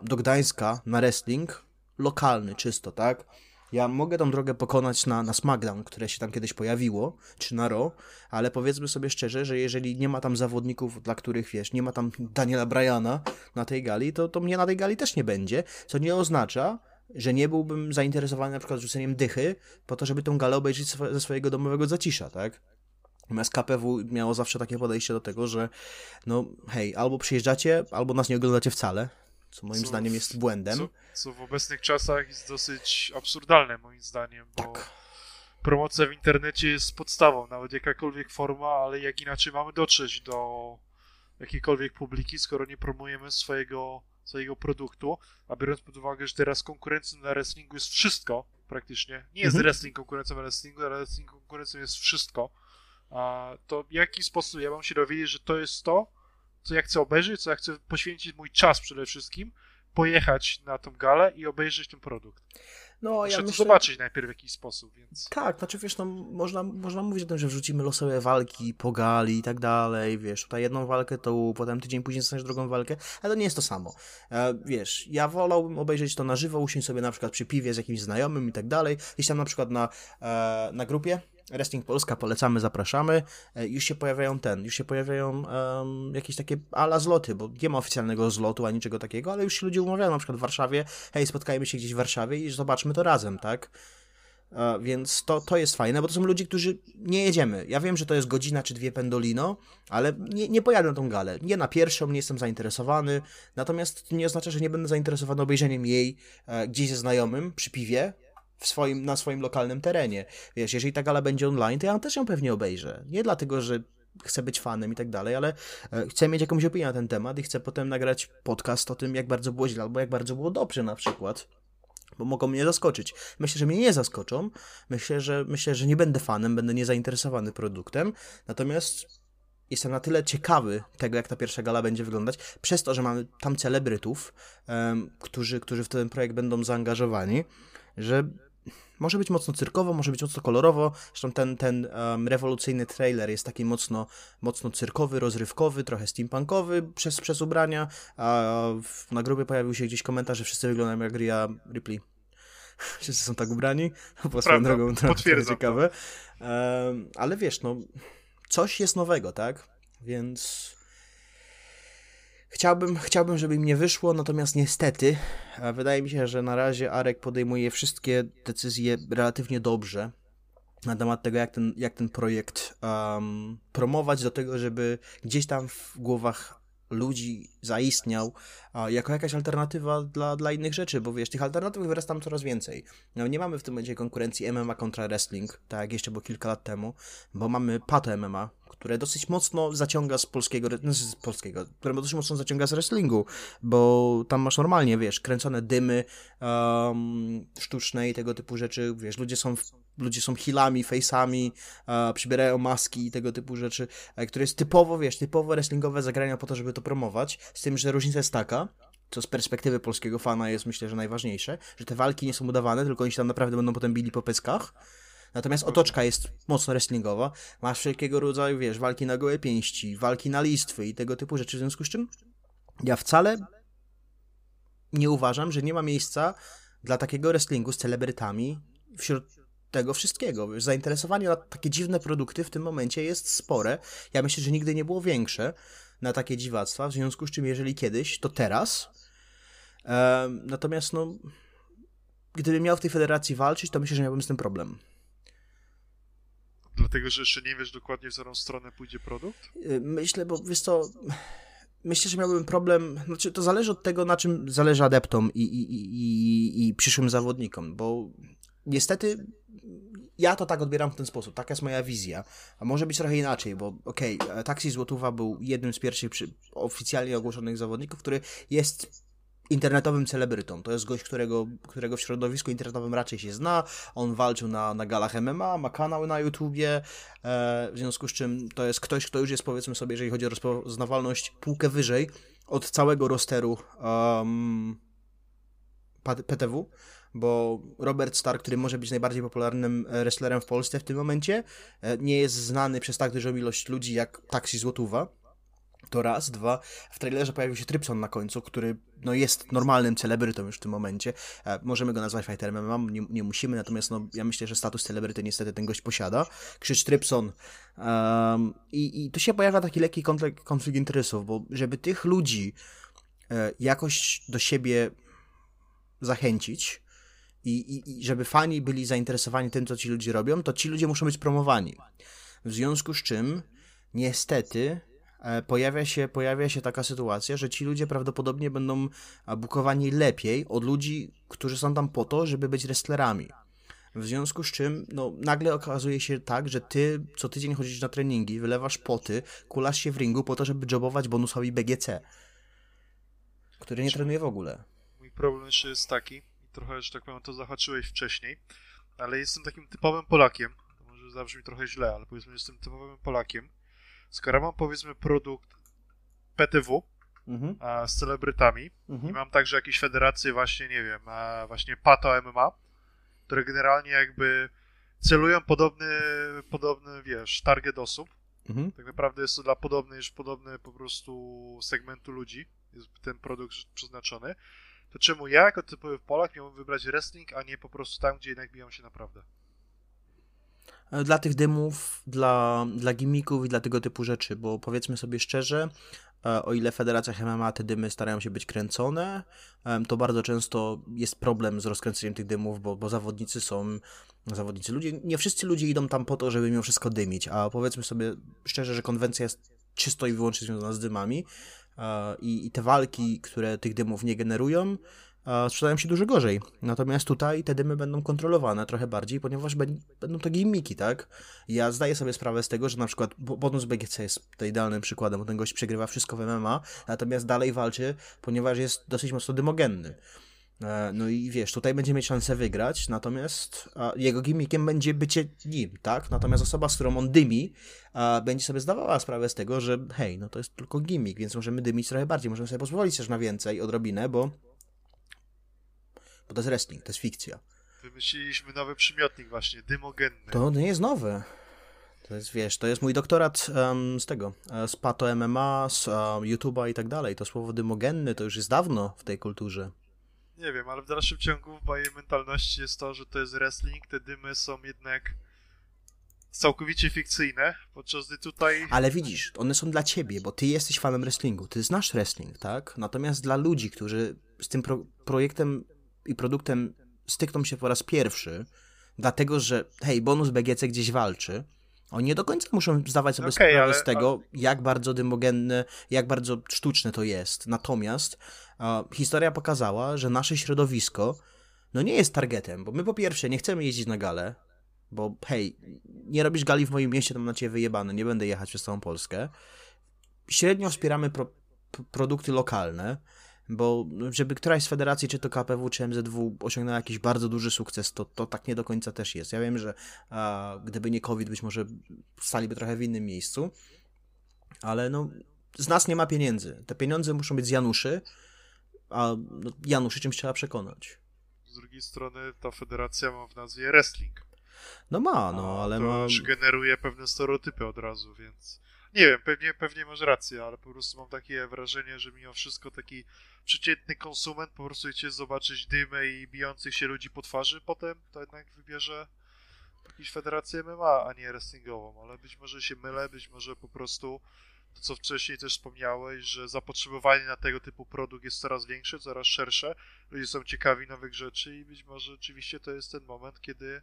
do Gdańska na wrestling lokalny czysto, tak? Ja mogę tą drogę pokonać na, na SmackDown, które się tam kiedyś pojawiło, czy na Raw, ale powiedzmy sobie szczerze, że jeżeli nie ma tam zawodników, dla których, wiesz, nie ma tam Daniela Bryana na tej gali, to, to mnie na tej gali też nie będzie, co nie oznacza, że nie byłbym zainteresowany na przykład rzuceniem dychy po to, żeby tą galę obejrzeć ze swojego domowego zacisza, tak? Natomiast KPW miało zawsze takie podejście do tego, że no hej, albo przyjeżdżacie, albo nas nie oglądacie wcale, co moim co, zdaniem jest błędem. Co, co, w obecnych czasach jest dosyć absurdalne moim zdaniem, bo tak. promocja w internecie jest podstawą, nawet jakakolwiek forma, ale jak inaczej mamy dotrzeć do jakiejkolwiek publiki, skoro nie promujemy swojego, swojego produktu, a biorąc pod uwagę, że teraz konkurencją na wrestlingu jest wszystko, praktycznie, nie jest mhm. wrestling konkurencją na wrestlingu, ale wrestling konkurencją jest wszystko, a to w jaki sposób ja mam się dowiedzieć, że to jest to, co ja chcę obejrzeć, co ja chcę poświęcić mój czas przede wszystkim, pojechać na tą galę i obejrzeć ten produkt. No, ja myślę... zobaczyć najpierw w jakiś sposób, więc... Tak, znaczy wiesz, no, można, można mówić o tym, że wrzucimy losowe walki po gali i tak dalej, wiesz, tutaj jedną walkę, to potem tydzień później dostaniesz drugą walkę, ale to nie jest to samo. E, wiesz, ja wolałbym obejrzeć to na żywo, usiąść sobie na przykład przy piwie z jakimś znajomym i tak dalej, gdzieś tam na przykład na, e, na grupie, Wrestling Polska, polecamy, zapraszamy. E, już się pojawiają ten, już się pojawiają um, jakieś takie ala zloty, bo nie ma oficjalnego zlotu ani czego takiego, ale już się ludzie umawiają na przykład w Warszawie, hej, spotkajmy się gdzieś w Warszawie i zobaczmy to razem, tak? E, więc to, to jest fajne, bo to są ludzie, którzy nie jedziemy. Ja wiem, że to jest godzina czy dwie pendolino, ale nie, nie pojadę na tą galę. Nie na pierwszą, nie jestem zainteresowany, natomiast to nie oznacza, że nie będę zainteresowany obejrzeniem jej e, gdzieś ze znajomym przy piwie, swoim, na swoim lokalnym terenie. Wiesz, jeżeli ta gala będzie online, to ja też ją pewnie obejrzę. Nie dlatego, że chcę być fanem i tak dalej, ale e, chcę mieć jakąś opinię na ten temat i chcę potem nagrać podcast o tym, jak bardzo było źle albo jak bardzo było dobrze na przykład. Bo mogą mnie zaskoczyć. Myślę, że mnie nie zaskoczą. Myślę, że myślę, że nie będę fanem, będę niezainteresowany produktem. Natomiast jestem na tyle ciekawy tego, jak ta pierwsza gala będzie wyglądać, przez to, że mamy tam celebrytów, um, którzy, którzy w ten projekt będą zaangażowani, że może być mocno cyrkowo, może być mocno kolorowo. Zresztą ten, ten um, rewolucyjny trailer jest taki mocno, mocno cyrkowy, rozrywkowy, trochę steampunkowy przez, przez ubrania. A w, na grupie pojawił się gdzieś komentarz, że wszyscy wyglądają jak Rhea Ripley. Wszyscy są tak ubrani. Po swoją drogą to ciekawe. Um, ale wiesz, no, coś jest nowego, tak? Więc Chciałbym, chciałbym, żeby im nie wyszło, natomiast niestety wydaje mi się, że na razie Arek podejmuje wszystkie decyzje relatywnie dobrze na temat tego, jak ten, jak ten projekt um, promować do tego, żeby gdzieś tam w głowach ludzi zaistniał jako jakaś alternatywa dla, dla innych rzeczy, bo wiesz, tych alternatyw wyraz tam coraz więcej. No, nie mamy w tym momencie konkurencji MMA kontra wrestling, tak jak jeszcze było kilka lat temu, bo mamy Pato MMA, które dosyć mocno zaciąga z polskiego, no z polskiego, które dosyć mocno zaciąga z wrestlingu, bo tam masz normalnie, wiesz, kręcone dymy um, sztuczne i tego typu rzeczy, wiesz, ludzie są ludzie są healami, face'ami, uh, przybierają maski i tego typu rzeczy, uh, które jest typowo, wiesz, typowo wrestlingowe zagrania po to, żeby to promować, z tym, że różnica jest taka, co z perspektywy polskiego fana jest myślę, że najważniejsze, że te walki nie są udawane, tylko oni się tam naprawdę będą potem bili po pyskach, Natomiast otoczka jest mocno wrestlingowa. Masz wszelkiego rodzaju, wiesz, walki na gołe pięści, walki na listwy i tego typu rzeczy. W związku z czym ja wcale nie uważam, że nie ma miejsca dla takiego wrestlingu z celebrytami wśród tego wszystkiego. Wiesz, zainteresowanie na takie dziwne produkty w tym momencie jest spore. Ja myślę, że nigdy nie było większe na takie dziwactwa, w związku z czym jeżeli kiedyś, to teraz. natomiast no, gdybym miał w tej federacji walczyć, to myślę, że miałbym z tym problem. Dlatego, że jeszcze nie wiesz dokładnie, w którą stronę pójdzie produkt? Y, myślę, bo wiesz co, myślę, że miałbym problem, znaczy to zależy od tego, na czym zależy adeptom i, i, i, i przyszłym zawodnikom, bo niestety ja to tak odbieram w ten sposób, taka jest moja wizja, a może być trochę inaczej, bo okej, okay, Taxi Złotówa był jednym z pierwszych przy, oficjalnie ogłoszonych zawodników, który jest internetowym celebrytą. To jest gość, którego, którego w środowisku internetowym raczej się zna. On walczył na, na galach MMA, ma kanał na YouTubie, e, w związku z czym to jest ktoś, kto już jest, powiedzmy sobie, jeżeli chodzi o rozpoznawalność, półkę wyżej od całego rosteru um, PTW, bo Robert Stark, który może być najbardziej popularnym wrestlerem w Polsce w tym momencie, e, nie jest znany przez tak dużą ilość ludzi jak Taxi Złotówa, to raz, dwa. W trailerze pojawił się Trypson na końcu, który no, jest normalnym celebrytą już w tym momencie. E, możemy go nazwać fighterem nie, nie musimy, natomiast no, ja myślę, że status celebryty niestety ten gość posiada. Krzycz Trypson. Um, i, I tu się pojawia taki lekki konflikt, konflikt interesów, bo żeby tych ludzi e, jakoś do siebie zachęcić, i, i, i żeby fani byli zainteresowani tym, co ci ludzie robią, to ci ludzie muszą być promowani. W związku z czym, niestety, E, pojawia się, pojawia się taka sytuacja, że ci ludzie prawdopodobnie będą bukowani lepiej od ludzi, którzy są tam po to, żeby być wrestlerami. W związku z czym, no, nagle okazuje się tak, że ty co tydzień chodzisz na treningi, wylewasz poty, kulasz się w ringu po to, żeby jobować bonusowi BGC, który nie trenuje w ogóle. Mój problem jeszcze jest taki, trochę, że tak powiem, to zahaczyłeś wcześniej, ale jestem takim typowym Polakiem, to może zabrzmi trochę źle, ale powiedzmy, jestem typowym Polakiem, skoro mam powiedzmy produkt PTW mhm. a, z celebrytami mhm. i mam także jakieś federacje właśnie, nie wiem, a, właśnie Pato MMA, które generalnie jakby celują podobny, podobny wiesz, target osób. Mhm. Tak naprawdę jest to dla podobnej, już podobny po prostu segmentu ludzi, jest ten produkt przeznaczony. To czemu ja, jako typowy Polak, miałbym wybrać wrestling, a nie po prostu tam, gdzie jednak biją się naprawdę? E, dla tych dymów, dla, dla gimmicków i dla tego typu rzeczy, bo powiedzmy sobie szczerze, e, o ile w MMA te dymy starają się być kręcone, to bardzo często jest problem z rozkręceniem tych dymów, bo, bo zawodnicy są zawodnicy. Ludzie, nie wszyscy ludzie idą tam po to, żeby mimo wszystko dymić, a powiedzmy sobie szczerze, że konwencja jest czysto i wyłącznie związana z dymami i, i te walki, które tych dymów nie generują, sprzedają się dużo gorzej. Natomiast tutaj te dymy będą kontrolowane trochę bardziej, ponieważ będą to gimmiki, tak? Ja zdaję sobie sprawę z tego, że na przykład bonus BGC jest tutaj idealnym przykładem, bo ten gość przegrywa wszystko w MMA, natomiast dalej walczy, ponieważ jest dosyć mocno dymogenny. E, no i wiesz, tutaj będzie mieć szansę wygrać, natomiast jego gimmickiem będzie bycie nim, tak? Natomiast osoba, z którą on dymi, będzie sobie zdawała sprawę z tego, że hej, no to jest tylko gimmick, więc możemy dymić trochę bardziej, możemy sobie pozwolić też na więcej, odrobinę, bo bo to jest wrestling, to jest fikcja. Wymyśliliśmy nowy przymiotnik właśnie, dymogenny. To nie jest nowe. To jest, wiesz, to jest mój doktorat um, z tego, e, z Pato MMA, z um, YouTube'a i tak dalej. To słowo dymogenny to już jest dawno w tej kulturze. Nie wiem, ale w dalszym ciągu w mojej mentalności jest to, że to jest wrestling, te dymy są jednak całkowicie fikcyjne, podczas gdy tutaj... Ale widzisz, one są dla ciebie, bo ty jesteś fanem wrestlingu, ty znasz wrestling, tak? Natomiast dla ludzi, którzy z tym pro projektem i produktem stykną się po raz pierwszy, dlatego że hej, bonus BGC gdzieś walczy, oni nie do końca muszą zdawać sobie okay, sprawę ale, z tego, ale... jak bardzo dymogenne, jak bardzo sztuczne to jest. Natomiast historia pokazała, że nasze środowisko no nie jest targetem, bo my po pierwsze nie chcemy jeździć na gale, bo hej, nie robisz gali w moim mieście, to mam na ciebie wyjebane, nie będę jechać przez całą Polskę. Średnio wspieramy pro, produkty lokalne, bo żeby któraś z federacji, czy to KPW, czy MZW osiągnęła jakiś bardzo duży sukces, to, to tak nie do końca też jest. Ja wiem, że a, gdyby nie COVID, być może staliby trochę w innym miejscu, ale no, z nas nie ma pieniędzy. Te pieniądze muszą być z Januszy, a no, Januszy czymś trzeba przekonać. Z drugiej strony ta federacja ma w nazwie wrestling. No ma, no, ale to ma... już generuje pewne stereotypy od razu, więc nie wiem, pewnie, pewnie masz rację, ale po prostu mam takie wrażenie, że mimo wszystko taki przeciętny konsument po prostu chce zobaczyć dymę i bijących się ludzi po twarzy, potem to jednak wybierze jakąś federację MMA, a nie wrestlingową, ale być może się mylę, być może po prostu to, co wcześniej też wspomniałeś, że zapotrzebowanie na tego typu produkt jest coraz większe, coraz szersze, ludzie są ciekawi nowych rzeczy i być może rzeczywiście to jest ten moment, kiedy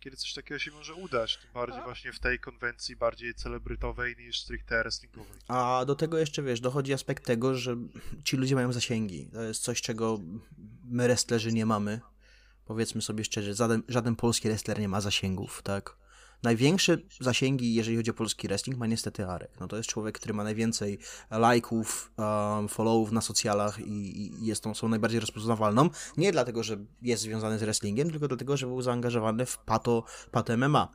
kiedy coś takiego się może udać, tym bardziej właśnie w tej konwencji bardziej celebrytowej niż stricte wrestlingowej. A do tego jeszcze, wiesz, dochodzi aspekt tego, że ci ludzie mają zasięgi. To jest coś, czego my wrestlerzy nie mamy. Powiedzmy sobie szczerze, żaden, żaden polski wrestler nie ma zasięgów, tak? Największe zasięgi, jeżeli chodzi o polski wrestling, ma niestety Arek. No to jest człowiek, który ma najwięcej lajków, um, followów na socjalach i, i jest tą osobą najbardziej rozpoznawalną. Nie dlatego, że jest związany z wrestlingiem, tylko dlatego, że był zaangażowany w pato, pato MMA.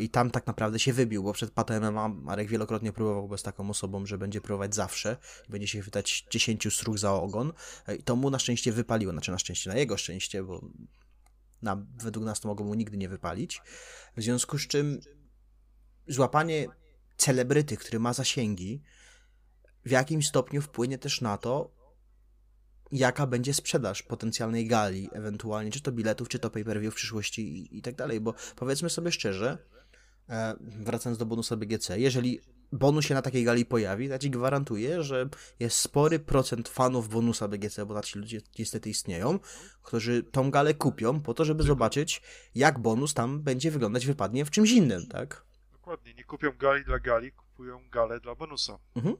I tam tak naprawdę się wybił, bo przed Pato MMA Marek wielokrotnie próbował bez taką osobą, że będzie próbować zawsze będzie się chwytać 10 strug za ogon. I to mu na szczęście wypaliło, znaczy na szczęście, na jego szczęście, bo na, według nas to mogą mu nigdy nie wypalić. W związku z czym złapanie celebryty, który ma zasięgi, w jakimś stopniu wpłynie też na to, jaka będzie sprzedaż potencjalnej gali, ewentualnie czy to biletów, czy to pay-per-view w przyszłości i, i tak dalej, bo powiedzmy sobie szczerze, e, wracając do bonusa BGC, jeżeli bonus się na takiej gali pojawi, ja ci gwarantuję, że jest spory procent fanów bonusa BGC, bo tacy ludzie niestety istnieją, którzy tą galę kupią po to, żeby zobaczyć, jak bonus tam będzie wyglądać, wypadnie w czymś innym, tak? Dokładnie, nie kupią gali dla gali, kupują galę dla bonusa. Mhm.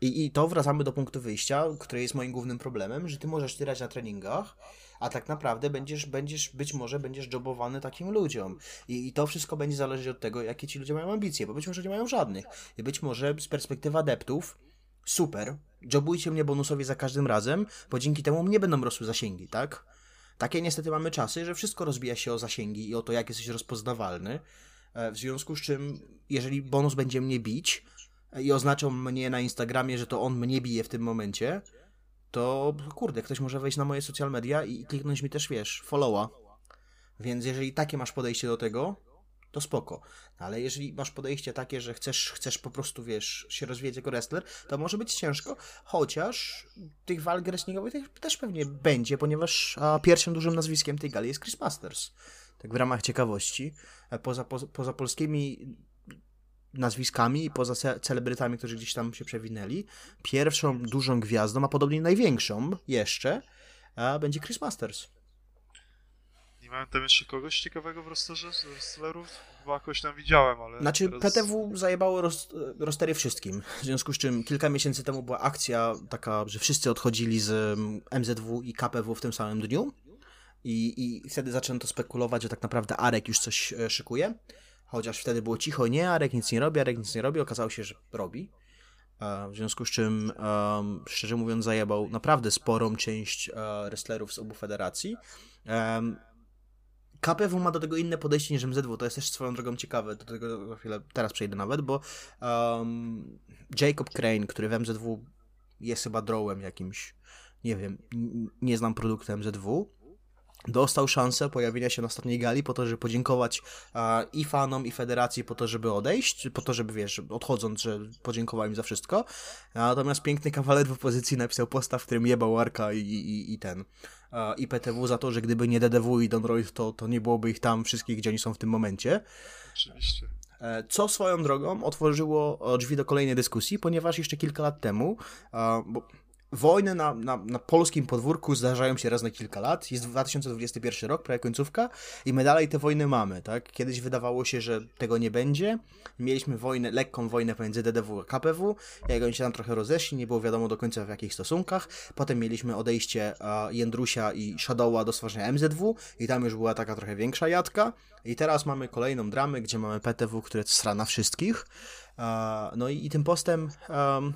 I, I to wracamy do punktu wyjścia, który jest moim głównym problemem, że ty możesz tyrać na treningach, a tak naprawdę będziesz, będziesz być może będziesz jobowany takim ludziom. I, I to wszystko będzie zależeć od tego, jakie ci ludzie mają ambicje, bo być może nie mają żadnych. I być może z perspektywy adeptów, super, jobujcie mnie bonusowi za każdym razem, bo dzięki temu mnie będą rosły zasięgi, tak? Takie niestety mamy czasy, że wszystko rozbija się o zasięgi i o to, jak jesteś rozpoznawalny. E, w związku z czym, jeżeli bonus będzie mnie bić, i oznaczą mnie na Instagramie, że to on mnie bije w tym momencie, to kurde, ktoś może wejść na moje social media i kliknąć mi też, wiesz, followa. Więc jeżeli takie masz podejście do tego, to spoko. Ale jeżeli masz podejście takie, że chcesz, chcesz po prostu, wiesz, się rozwijać jako wrestler, to może być ciężko, chociaż tych walk wrestlingowych też pewnie będzie, ponieważ pierwszym dużym nazwiskiem tej gali jest Chris Masters. Tak w ramach ciekawości. E, poza, poza, poza polskimi nazwiskami i poza celebrytami, którzy gdzieś tam się przewinęli, pierwszą dużą gwiazdą, a podobnie największą jeszcze, będzie Chris Masters. Nie miałem tam jeszcze kogoś ciekawego w rosterze z wrestlerów? Bo jakoś tam widziałem, ale... Znaczy teraz... PTW zajębało roz, rostery wszystkim, w związku z czym kilka miesięcy temu była akcja taka, że wszyscy odchodzili z MZW mm, i KPW w tym samym dniu i, i wtedy zaczęto spekulować, że tak naprawdę Arek już coś e, szykuje. Chociaż wtedy było cicho, nie, Arek nic nie robi, Arek nic nie robi, okazało się, że robi. W związku z czym, szczerze mówiąc, zajebał naprawdę sporą część uh, wrestlerów z obu federacji. KPW ma do tego inne podejście niż MZW, to jest też swoją drogą ciekawe, do tego za chwilę teraz przejdę nawet, bo um, Jacob Crane, który w MZW jest chyba drawem jakimś, nie wiem, nie znam produktu MZW, dostał szansę pojawienia się na ostatniej gali po to, żeby podziękować i fanom, i federacji po to, żeby odejść, po to, żeby, wiesz, odchodząc, że podziękował im za wszystko. Natomiast piękny kawaler w opozycji napisał postaw, w którym jebał Arka i, i, i ten a, i PTW za to, że gdyby nie DDW i Don to, to nie byłoby ich tam wszystkich, gdzie oni są w tym momencie. Oczywiście. E, co swoją drogą otworzyło drzwi do kolejnej dyskusji, ponieważ jeszcze kilka lat temu, bo Wojny na, na, na, polskim podwórku zdarzają się raz na kilka lat. Jest 2021 rok, prawie końcówka, i my dalej te wojny mamy, tak? Kiedyś wydawało się, że tego nie będzie. Mieliśmy wojnę, lekką wojnę pomiędzy DDW a KPW, jak oni się tam trochę rozeszli, nie było wiadomo do końca w jakich stosunkach. Potem mieliśmy odejście Jędrusia i Shadowa do stworzenia MZW, i tam już była taka trochę większa jadka. I teraz mamy kolejną dramę, gdzie mamy PTW, które stra na wszystkich. No i, i tym postem. Um,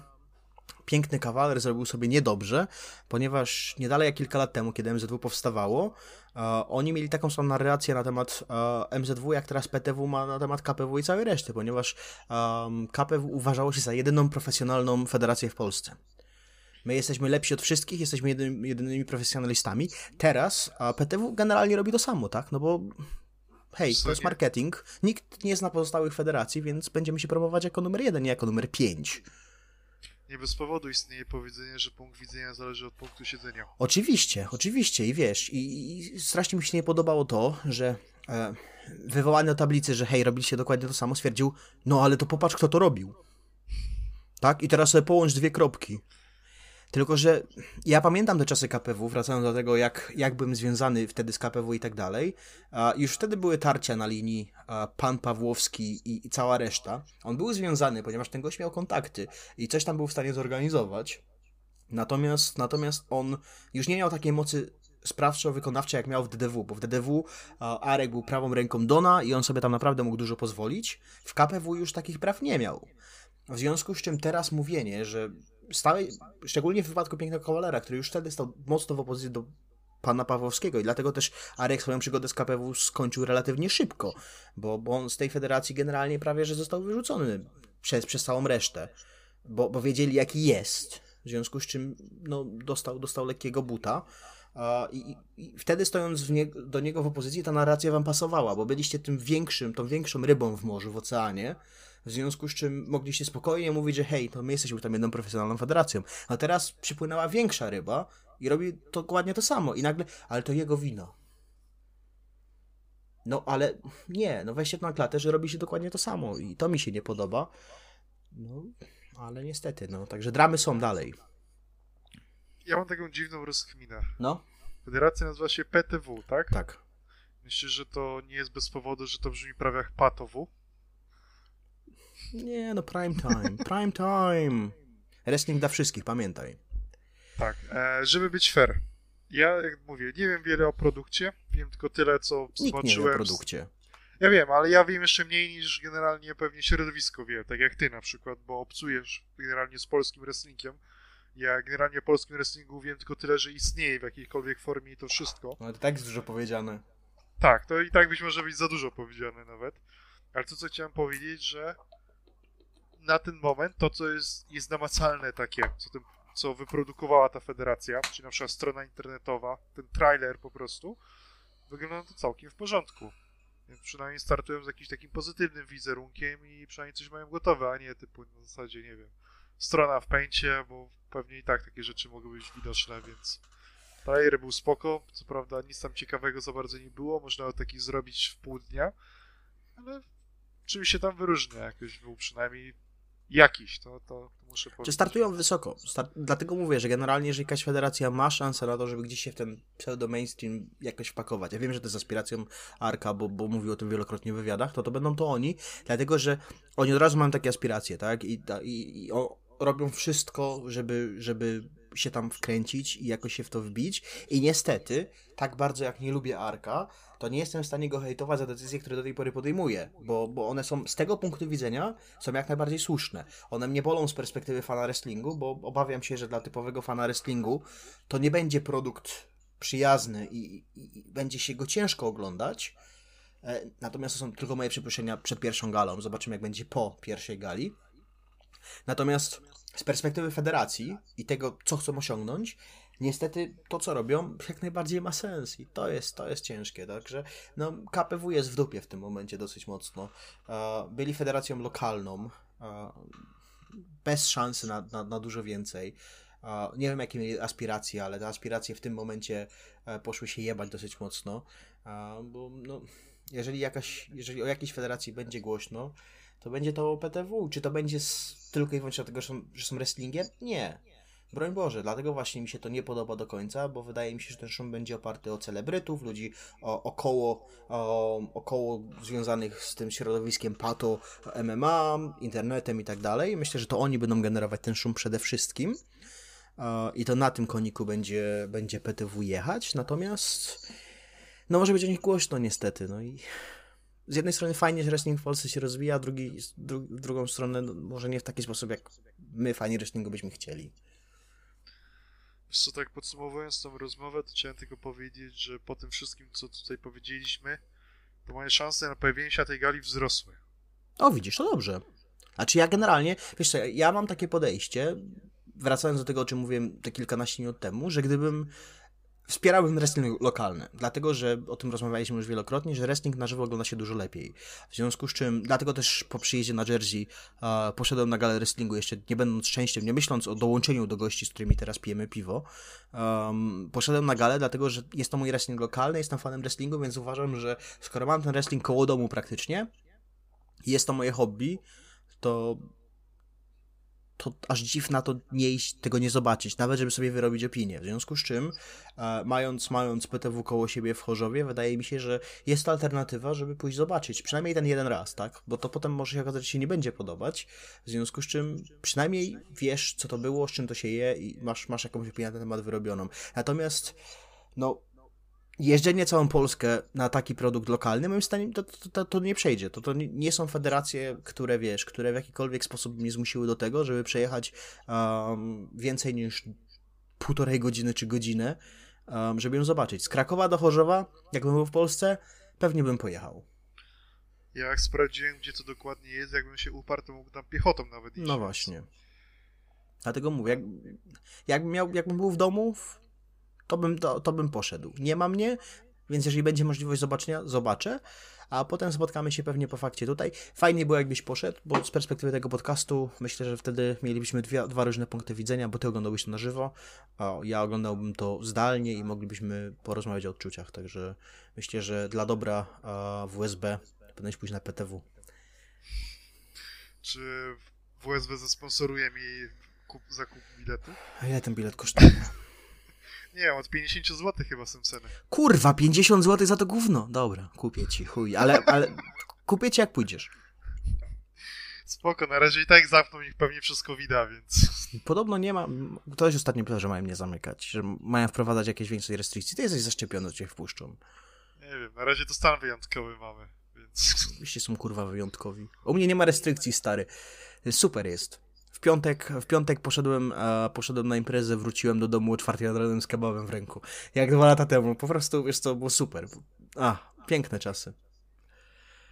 piękny kawaler zrobił sobie niedobrze, ponieważ nie dalej jak kilka lat temu, kiedy MZW powstawało, e, oni mieli taką samą narrację na temat e, MZW, jak teraz PTW ma na temat KPW i całej reszty, ponieważ e, KPW uważało się za jedyną profesjonalną federację w Polsce. My jesteśmy lepsi od wszystkich, jesteśmy jedynymi, jedynymi profesjonalistami. Teraz PTW generalnie robi to samo, tak? No bo hej, to jest marketing. Nikt nie zna pozostałych federacji, więc będziemy się promować jako numer jeden, nie jako numer pięć nie bez powodu istnieje powiedzenie, że punkt widzenia zależy od punktu siedzenia. Oczywiście, oczywiście i wiesz, i, i strasznie mi się nie podobało to, że e, wywołany o tablicy, że hej, robiliście dokładnie to samo, stwierdził, no ale to popatrz, kto to robił. Tak? I teraz sobie połącz dwie kropki. Tylko, że ja pamiętam te czasy KPW, wracając do tego, jak, jak byłem związany wtedy z KPW i tak dalej. Już wtedy były tarcia na linii pan Pawłowski i, i cała reszta. On był związany, ponieważ ten gość miał kontakty i coś tam był w stanie zorganizować. Natomiast, natomiast on już nie miał takiej mocy sprawczo-wykonawcze, jak miał w DDW, bo w DDW Arek był prawą ręką Dona i on sobie tam naprawdę mógł dużo pozwolić. W KPW już takich praw nie miał. W związku z czym teraz mówienie, że stałej, szczególnie w wypadku Pięknego Kawalera, który już wtedy stał mocno w opozycji do pana Pawłowskiego i dlatego też Arek swoją przygodę z KPW skończył relatywnie szybko, bo, bo on z tej federacji generalnie prawie, że został wyrzucony przez, przez całą resztę, bo, bo wiedzieli jaki jest, w związku z czym no, dostał, dostał lekkiego buta. I, I, wtedy stojąc nie, do niego w opozycji, ta narracja wam pasowała, bo byliście tym większym, tą większą rybą w morzu, w oceanie, w związku z czym mogliście spokojnie mówić, że hej, to my jesteśmy tam jedną profesjonalną federacją. A teraz przypłynęła większa ryba i robi dokładnie to samo. I nagle, ale to jego wina. No ale nie, no weźcie to na klatę, że robi się dokładnie to samo i to mi się nie podoba. No, ale niestety, no, także dramy są dalej. Ja mam taką dziwną rozkminę. No? Federacja nazywa się PTW, tak? Tak. Myślisz, że to nie jest bez powodu, że to brzmi prawie jak PATOW? Nie, no prime time, prime time. Wrestling dla wszystkich, pamiętaj. Tak, e, żeby być fair. Ja, jak mówię, nie wiem wiele o produkcie, wiem tylko tyle, co zobaczyłem. Nikt nie wie o produkcie. Ja wiem, ale ja wiem jeszcze mniej niż generalnie pewnie środowisko wie, tak jak ty na przykład, bo obcujesz generalnie z polskim wrestlingiem. Ja generalnie o polskim wrestlingu wiem tylko tyle, że istnieje w jakiejkolwiek formie i to wszystko. No to tak jest dużo powiedziane. Tak, to i tak być może być za dużo powiedziane nawet. Ale to, co chciałem powiedzieć, że na ten moment to, co jest, jest namacalne takie, co, tym, co wyprodukowała ta federacja, czyli na przykład strona internetowa, ten trailer po prostu, wygląda to całkiem w porządku. Więc przynajmniej startują z jakimś takim pozytywnym wizerunkiem i przynajmniej coś mają gotowe, a nie typu na zasadzie, nie wiem, strona w pęcie, bo pewnie i tak takie rzeczy mogą być widoczne, więc trailer był spoko, co prawda nic tam ciekawego za bardzo nie było, można taki zrobić w pół dnia, ale czymś się tam wyróżnia, jakoś był przynajmniej jakiś, to, to, muszę powiedzieć. Czy startują wysoko? Start... Dlatego mówię, że generalnie, jeżeli jakaś federacja ma szansę na to, żeby gdzieś się w ten pseudo-mainstream jakoś wpakować, ja wiem, że to jest aspiracją Arka, bo, bo mówił o tym wielokrotnie w wywiadach, to to będą to oni, dlatego, że oni od razu mają takie aspiracje, tak? I, i, i o, robią wszystko, żeby, żeby się tam wkręcić i jakoś się w to wbić. I niestety, tak bardzo jak nie lubię Arka, to nie jestem w stanie go hejtować za decyzje, które do tej pory podejmuje, bo, bo one są z tego punktu widzenia są jak najbardziej słuszne. One mnie bolą z perspektywy fana wrestlingu, bo obawiam się, że dla typowego fana wrestlingu to nie będzie produkt przyjazny i, i, i będzie się go ciężko oglądać. E, natomiast to są tylko moje przypuszczenia przed pierwszą galą. Zobaczymy, jak będzie po pierwszej gali. Natomiast z perspektywy federacji i tego, co chcą osiągnąć, niestety to, co robią, jak najbardziej ma sens i to jest, to jest ciężkie, także no, KPW jest w dupie w tym momencie dosyć mocno. Byli federacją lokalną, bez szansy na, na, na dużo więcej. Nie wiem, jakie mieli aspiracje, ale te aspiracje w tym momencie e, poszły się jebać dosyć mocno, bo no, jeżeli, jakaś, jeżeli o jakiejś federacji będzie głośno, to będzie to PTW. Czy to będzie z, tylko i wyłącznie dlatego, że są, że są wrestlingiem? Nie. Broń Boże, dlatego właśnie mi się to nie podoba do końca, bo wydaje mi się, że ten szum będzie oparty o celebrytów, ludzi o, około, o, około związanych z tym środowiskiem pato, MMA, internetem i tak dalej. Myślę, że to oni będą generować ten szum przede wszystkim i to na tym koniku będzie, będzie PTW jechać, natomiast no może być o nich głośno niestety, no i z jednej strony fajnie, że wrestling w Polsce się rozwija, a drugi, dru, drugą stronę no, może nie w taki sposób, jak my, fani wrestlingu, byśmy chcieli. Wiesz co, tak podsumowując tą rozmowę, to chciałem tylko powiedzieć, że po tym wszystkim, co tutaj powiedzieliśmy, to moje szanse na pojawienie się tej gali wzrosły. O, widzisz, to dobrze. Znaczy ja generalnie, wiesz co, ja mam takie podejście, wracając do tego, o czym mówiłem te kilkanaście minut temu, że gdybym Wspierałbym wrestling lokalny, dlatego że o tym rozmawialiśmy już wielokrotnie, że wrestling na żywo ogląda się dużo lepiej. W związku z czym, dlatego też po przyjeździe na Jersey poszedłem na galę wrestlingu, jeszcze nie będąc szczęściem, nie myśląc o dołączeniu do gości, z którymi teraz pijemy piwo. Um, poszedłem na galę, dlatego że jest to mój wrestling lokalny, jestem fanem wrestlingu, więc uważam, że skoro mam ten wrestling koło domu praktycznie, jest to moje hobby, to to aż dziw na to nie iść, tego nie zobaczyć, nawet żeby sobie wyrobić opinię. W związku z czym, e, mając, mając PTW koło siebie w Chorzowie, wydaje mi się, że jest to alternatywa, żeby pójść zobaczyć, przynajmniej ten jeden raz, tak? Bo to potem może się okazać, że się nie będzie podobać, w związku z czym przynajmniej wiesz, co to było, z czym to się je i masz, masz jakąś opinię na ten temat wyrobioną. Natomiast, no, jeżdżenie całą Polskę na taki produkt lokalny, moim zdaniem to, to, to, to nie przejdzie. To, to nie są federacje, które wiesz, które w jakikolwiek sposób mnie zmusiły do tego, żeby przejechać um, więcej niż półtorej godziny czy godzinę, um, żeby ją zobaczyć. Z Krakowa do Chorzowa, jakbym był w Polsce, pewnie bym pojechał. Ja jak sprawdziłem, gdzie to dokładnie jest, jakbym się uparł, to mógł tam piechotą nawet iść. No właśnie. Dlatego mówię, jak, jakbym, miał, jakbym był w domu, to bym, to, to bym poszedł. Nie ma mnie, więc jeżeli będzie możliwość zobaczenia, zobaczę, a potem spotkamy się pewnie po fakcie tutaj. Fajnie było, jakbyś poszedł, bo z perspektywy tego podcastu myślę, że wtedy mielibyśmy dwie, dwa różne punkty widzenia, bo ty oglądałbyś to na żywo, a ja oglądałbym to zdalnie i moglibyśmy porozmawiać o odczuciach, także myślę, że dla dobra WSB powinieneś pójść na PTW. Czy WSB zasponsoruje mi kup, zakup biletu? A ile ten bilet kosztuje? Nie wiem, od 50 zł chyba są ceny. Kurwa, 50 zł za to gówno. Dobra, kupię ci, chuj, ale, ale kupię ci jak pójdziesz. Spoko, na razie i tak zamkną ich pewnie przez covid więc... Podobno nie ma... Ktoś ostatnio powiedział, że mają mnie zamykać, że mają wprowadzać jakieś więcej restrykcji. Ty jesteś zaszczepiony, cię wpuszczą. Nie wiem, na razie to stan wyjątkowy mamy, więc... Wyście są kurwa wyjątkowi. U mnie nie ma restrykcji, stary. Super jest piątek, w piątek poszedłem, poszedłem na imprezę, wróciłem do domu o czwartej nad ranem z kebabem w ręku. Jak dwa lata temu. Po prostu, wiesz to było super. A, piękne czasy.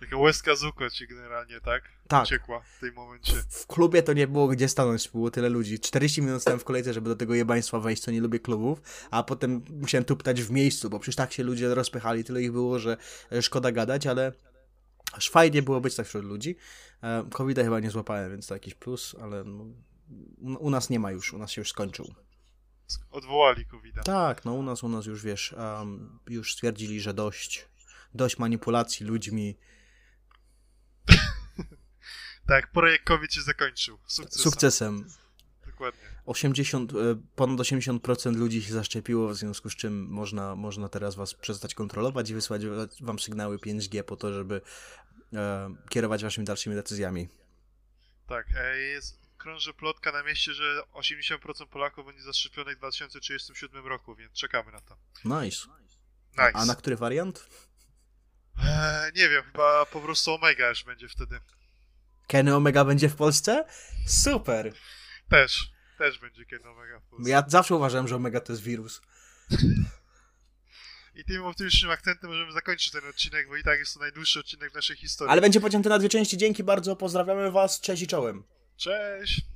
Taka łezka zuko ci generalnie, tak? Tak. Uciekła w tym momencie. W, klubie to nie było gdzie stanąć, było tyle ludzi. 40 minut stałem w kolejce, żeby do tego jebaństwa wejść, co nie lubię klubów, a potem musiałem tuptać w miejscu, bo przecież tak się ludzie rozpychali, tyle ich było, że szkoda gadać, ale aż fajnie było być tak wśród ludzi. E, covid chyba nie złapałem, więc to jakiś plus, ale no, u nas nie ma już, u nas się już skończył. Odwołali covid -a. Tak, no u nas, u nas już wiesz, um, już stwierdzili, że dość, dość manipulacji ludźmi. tak, projekt COVID się zakończył. Sukcesem. Sukcesem. Dokładnie. 80, e, ponad 80% ludzi się zaszczepiło, w związku z czym można, można teraz was przestać kontrolować i wysłać wam sygnały 5G po to, żeby e, kierować waszymi dalszymi decyzjami. Tak, e, jest, krąży plotka na mieście, że 80% Polaków będzie zaszczepionych w 2037 roku, więc czekamy na to. Nice. nice. A na który wariant? Eee, nie wiem, chyba po prostu Omega już będzie wtedy. Kenny Omega będzie w Polsce? Super! Też, też będzie Kenny Omega w Polsce. Ja zawsze uważałem, że Omega to jest wirus. I tym optymistycznym akcentem możemy zakończyć ten odcinek, bo i tak jest to najdłuższy odcinek w naszej historii. Ale będzie pocięty na dwie części. Dzięki bardzo, pozdrawiamy was, cześć i czołem. Cześć!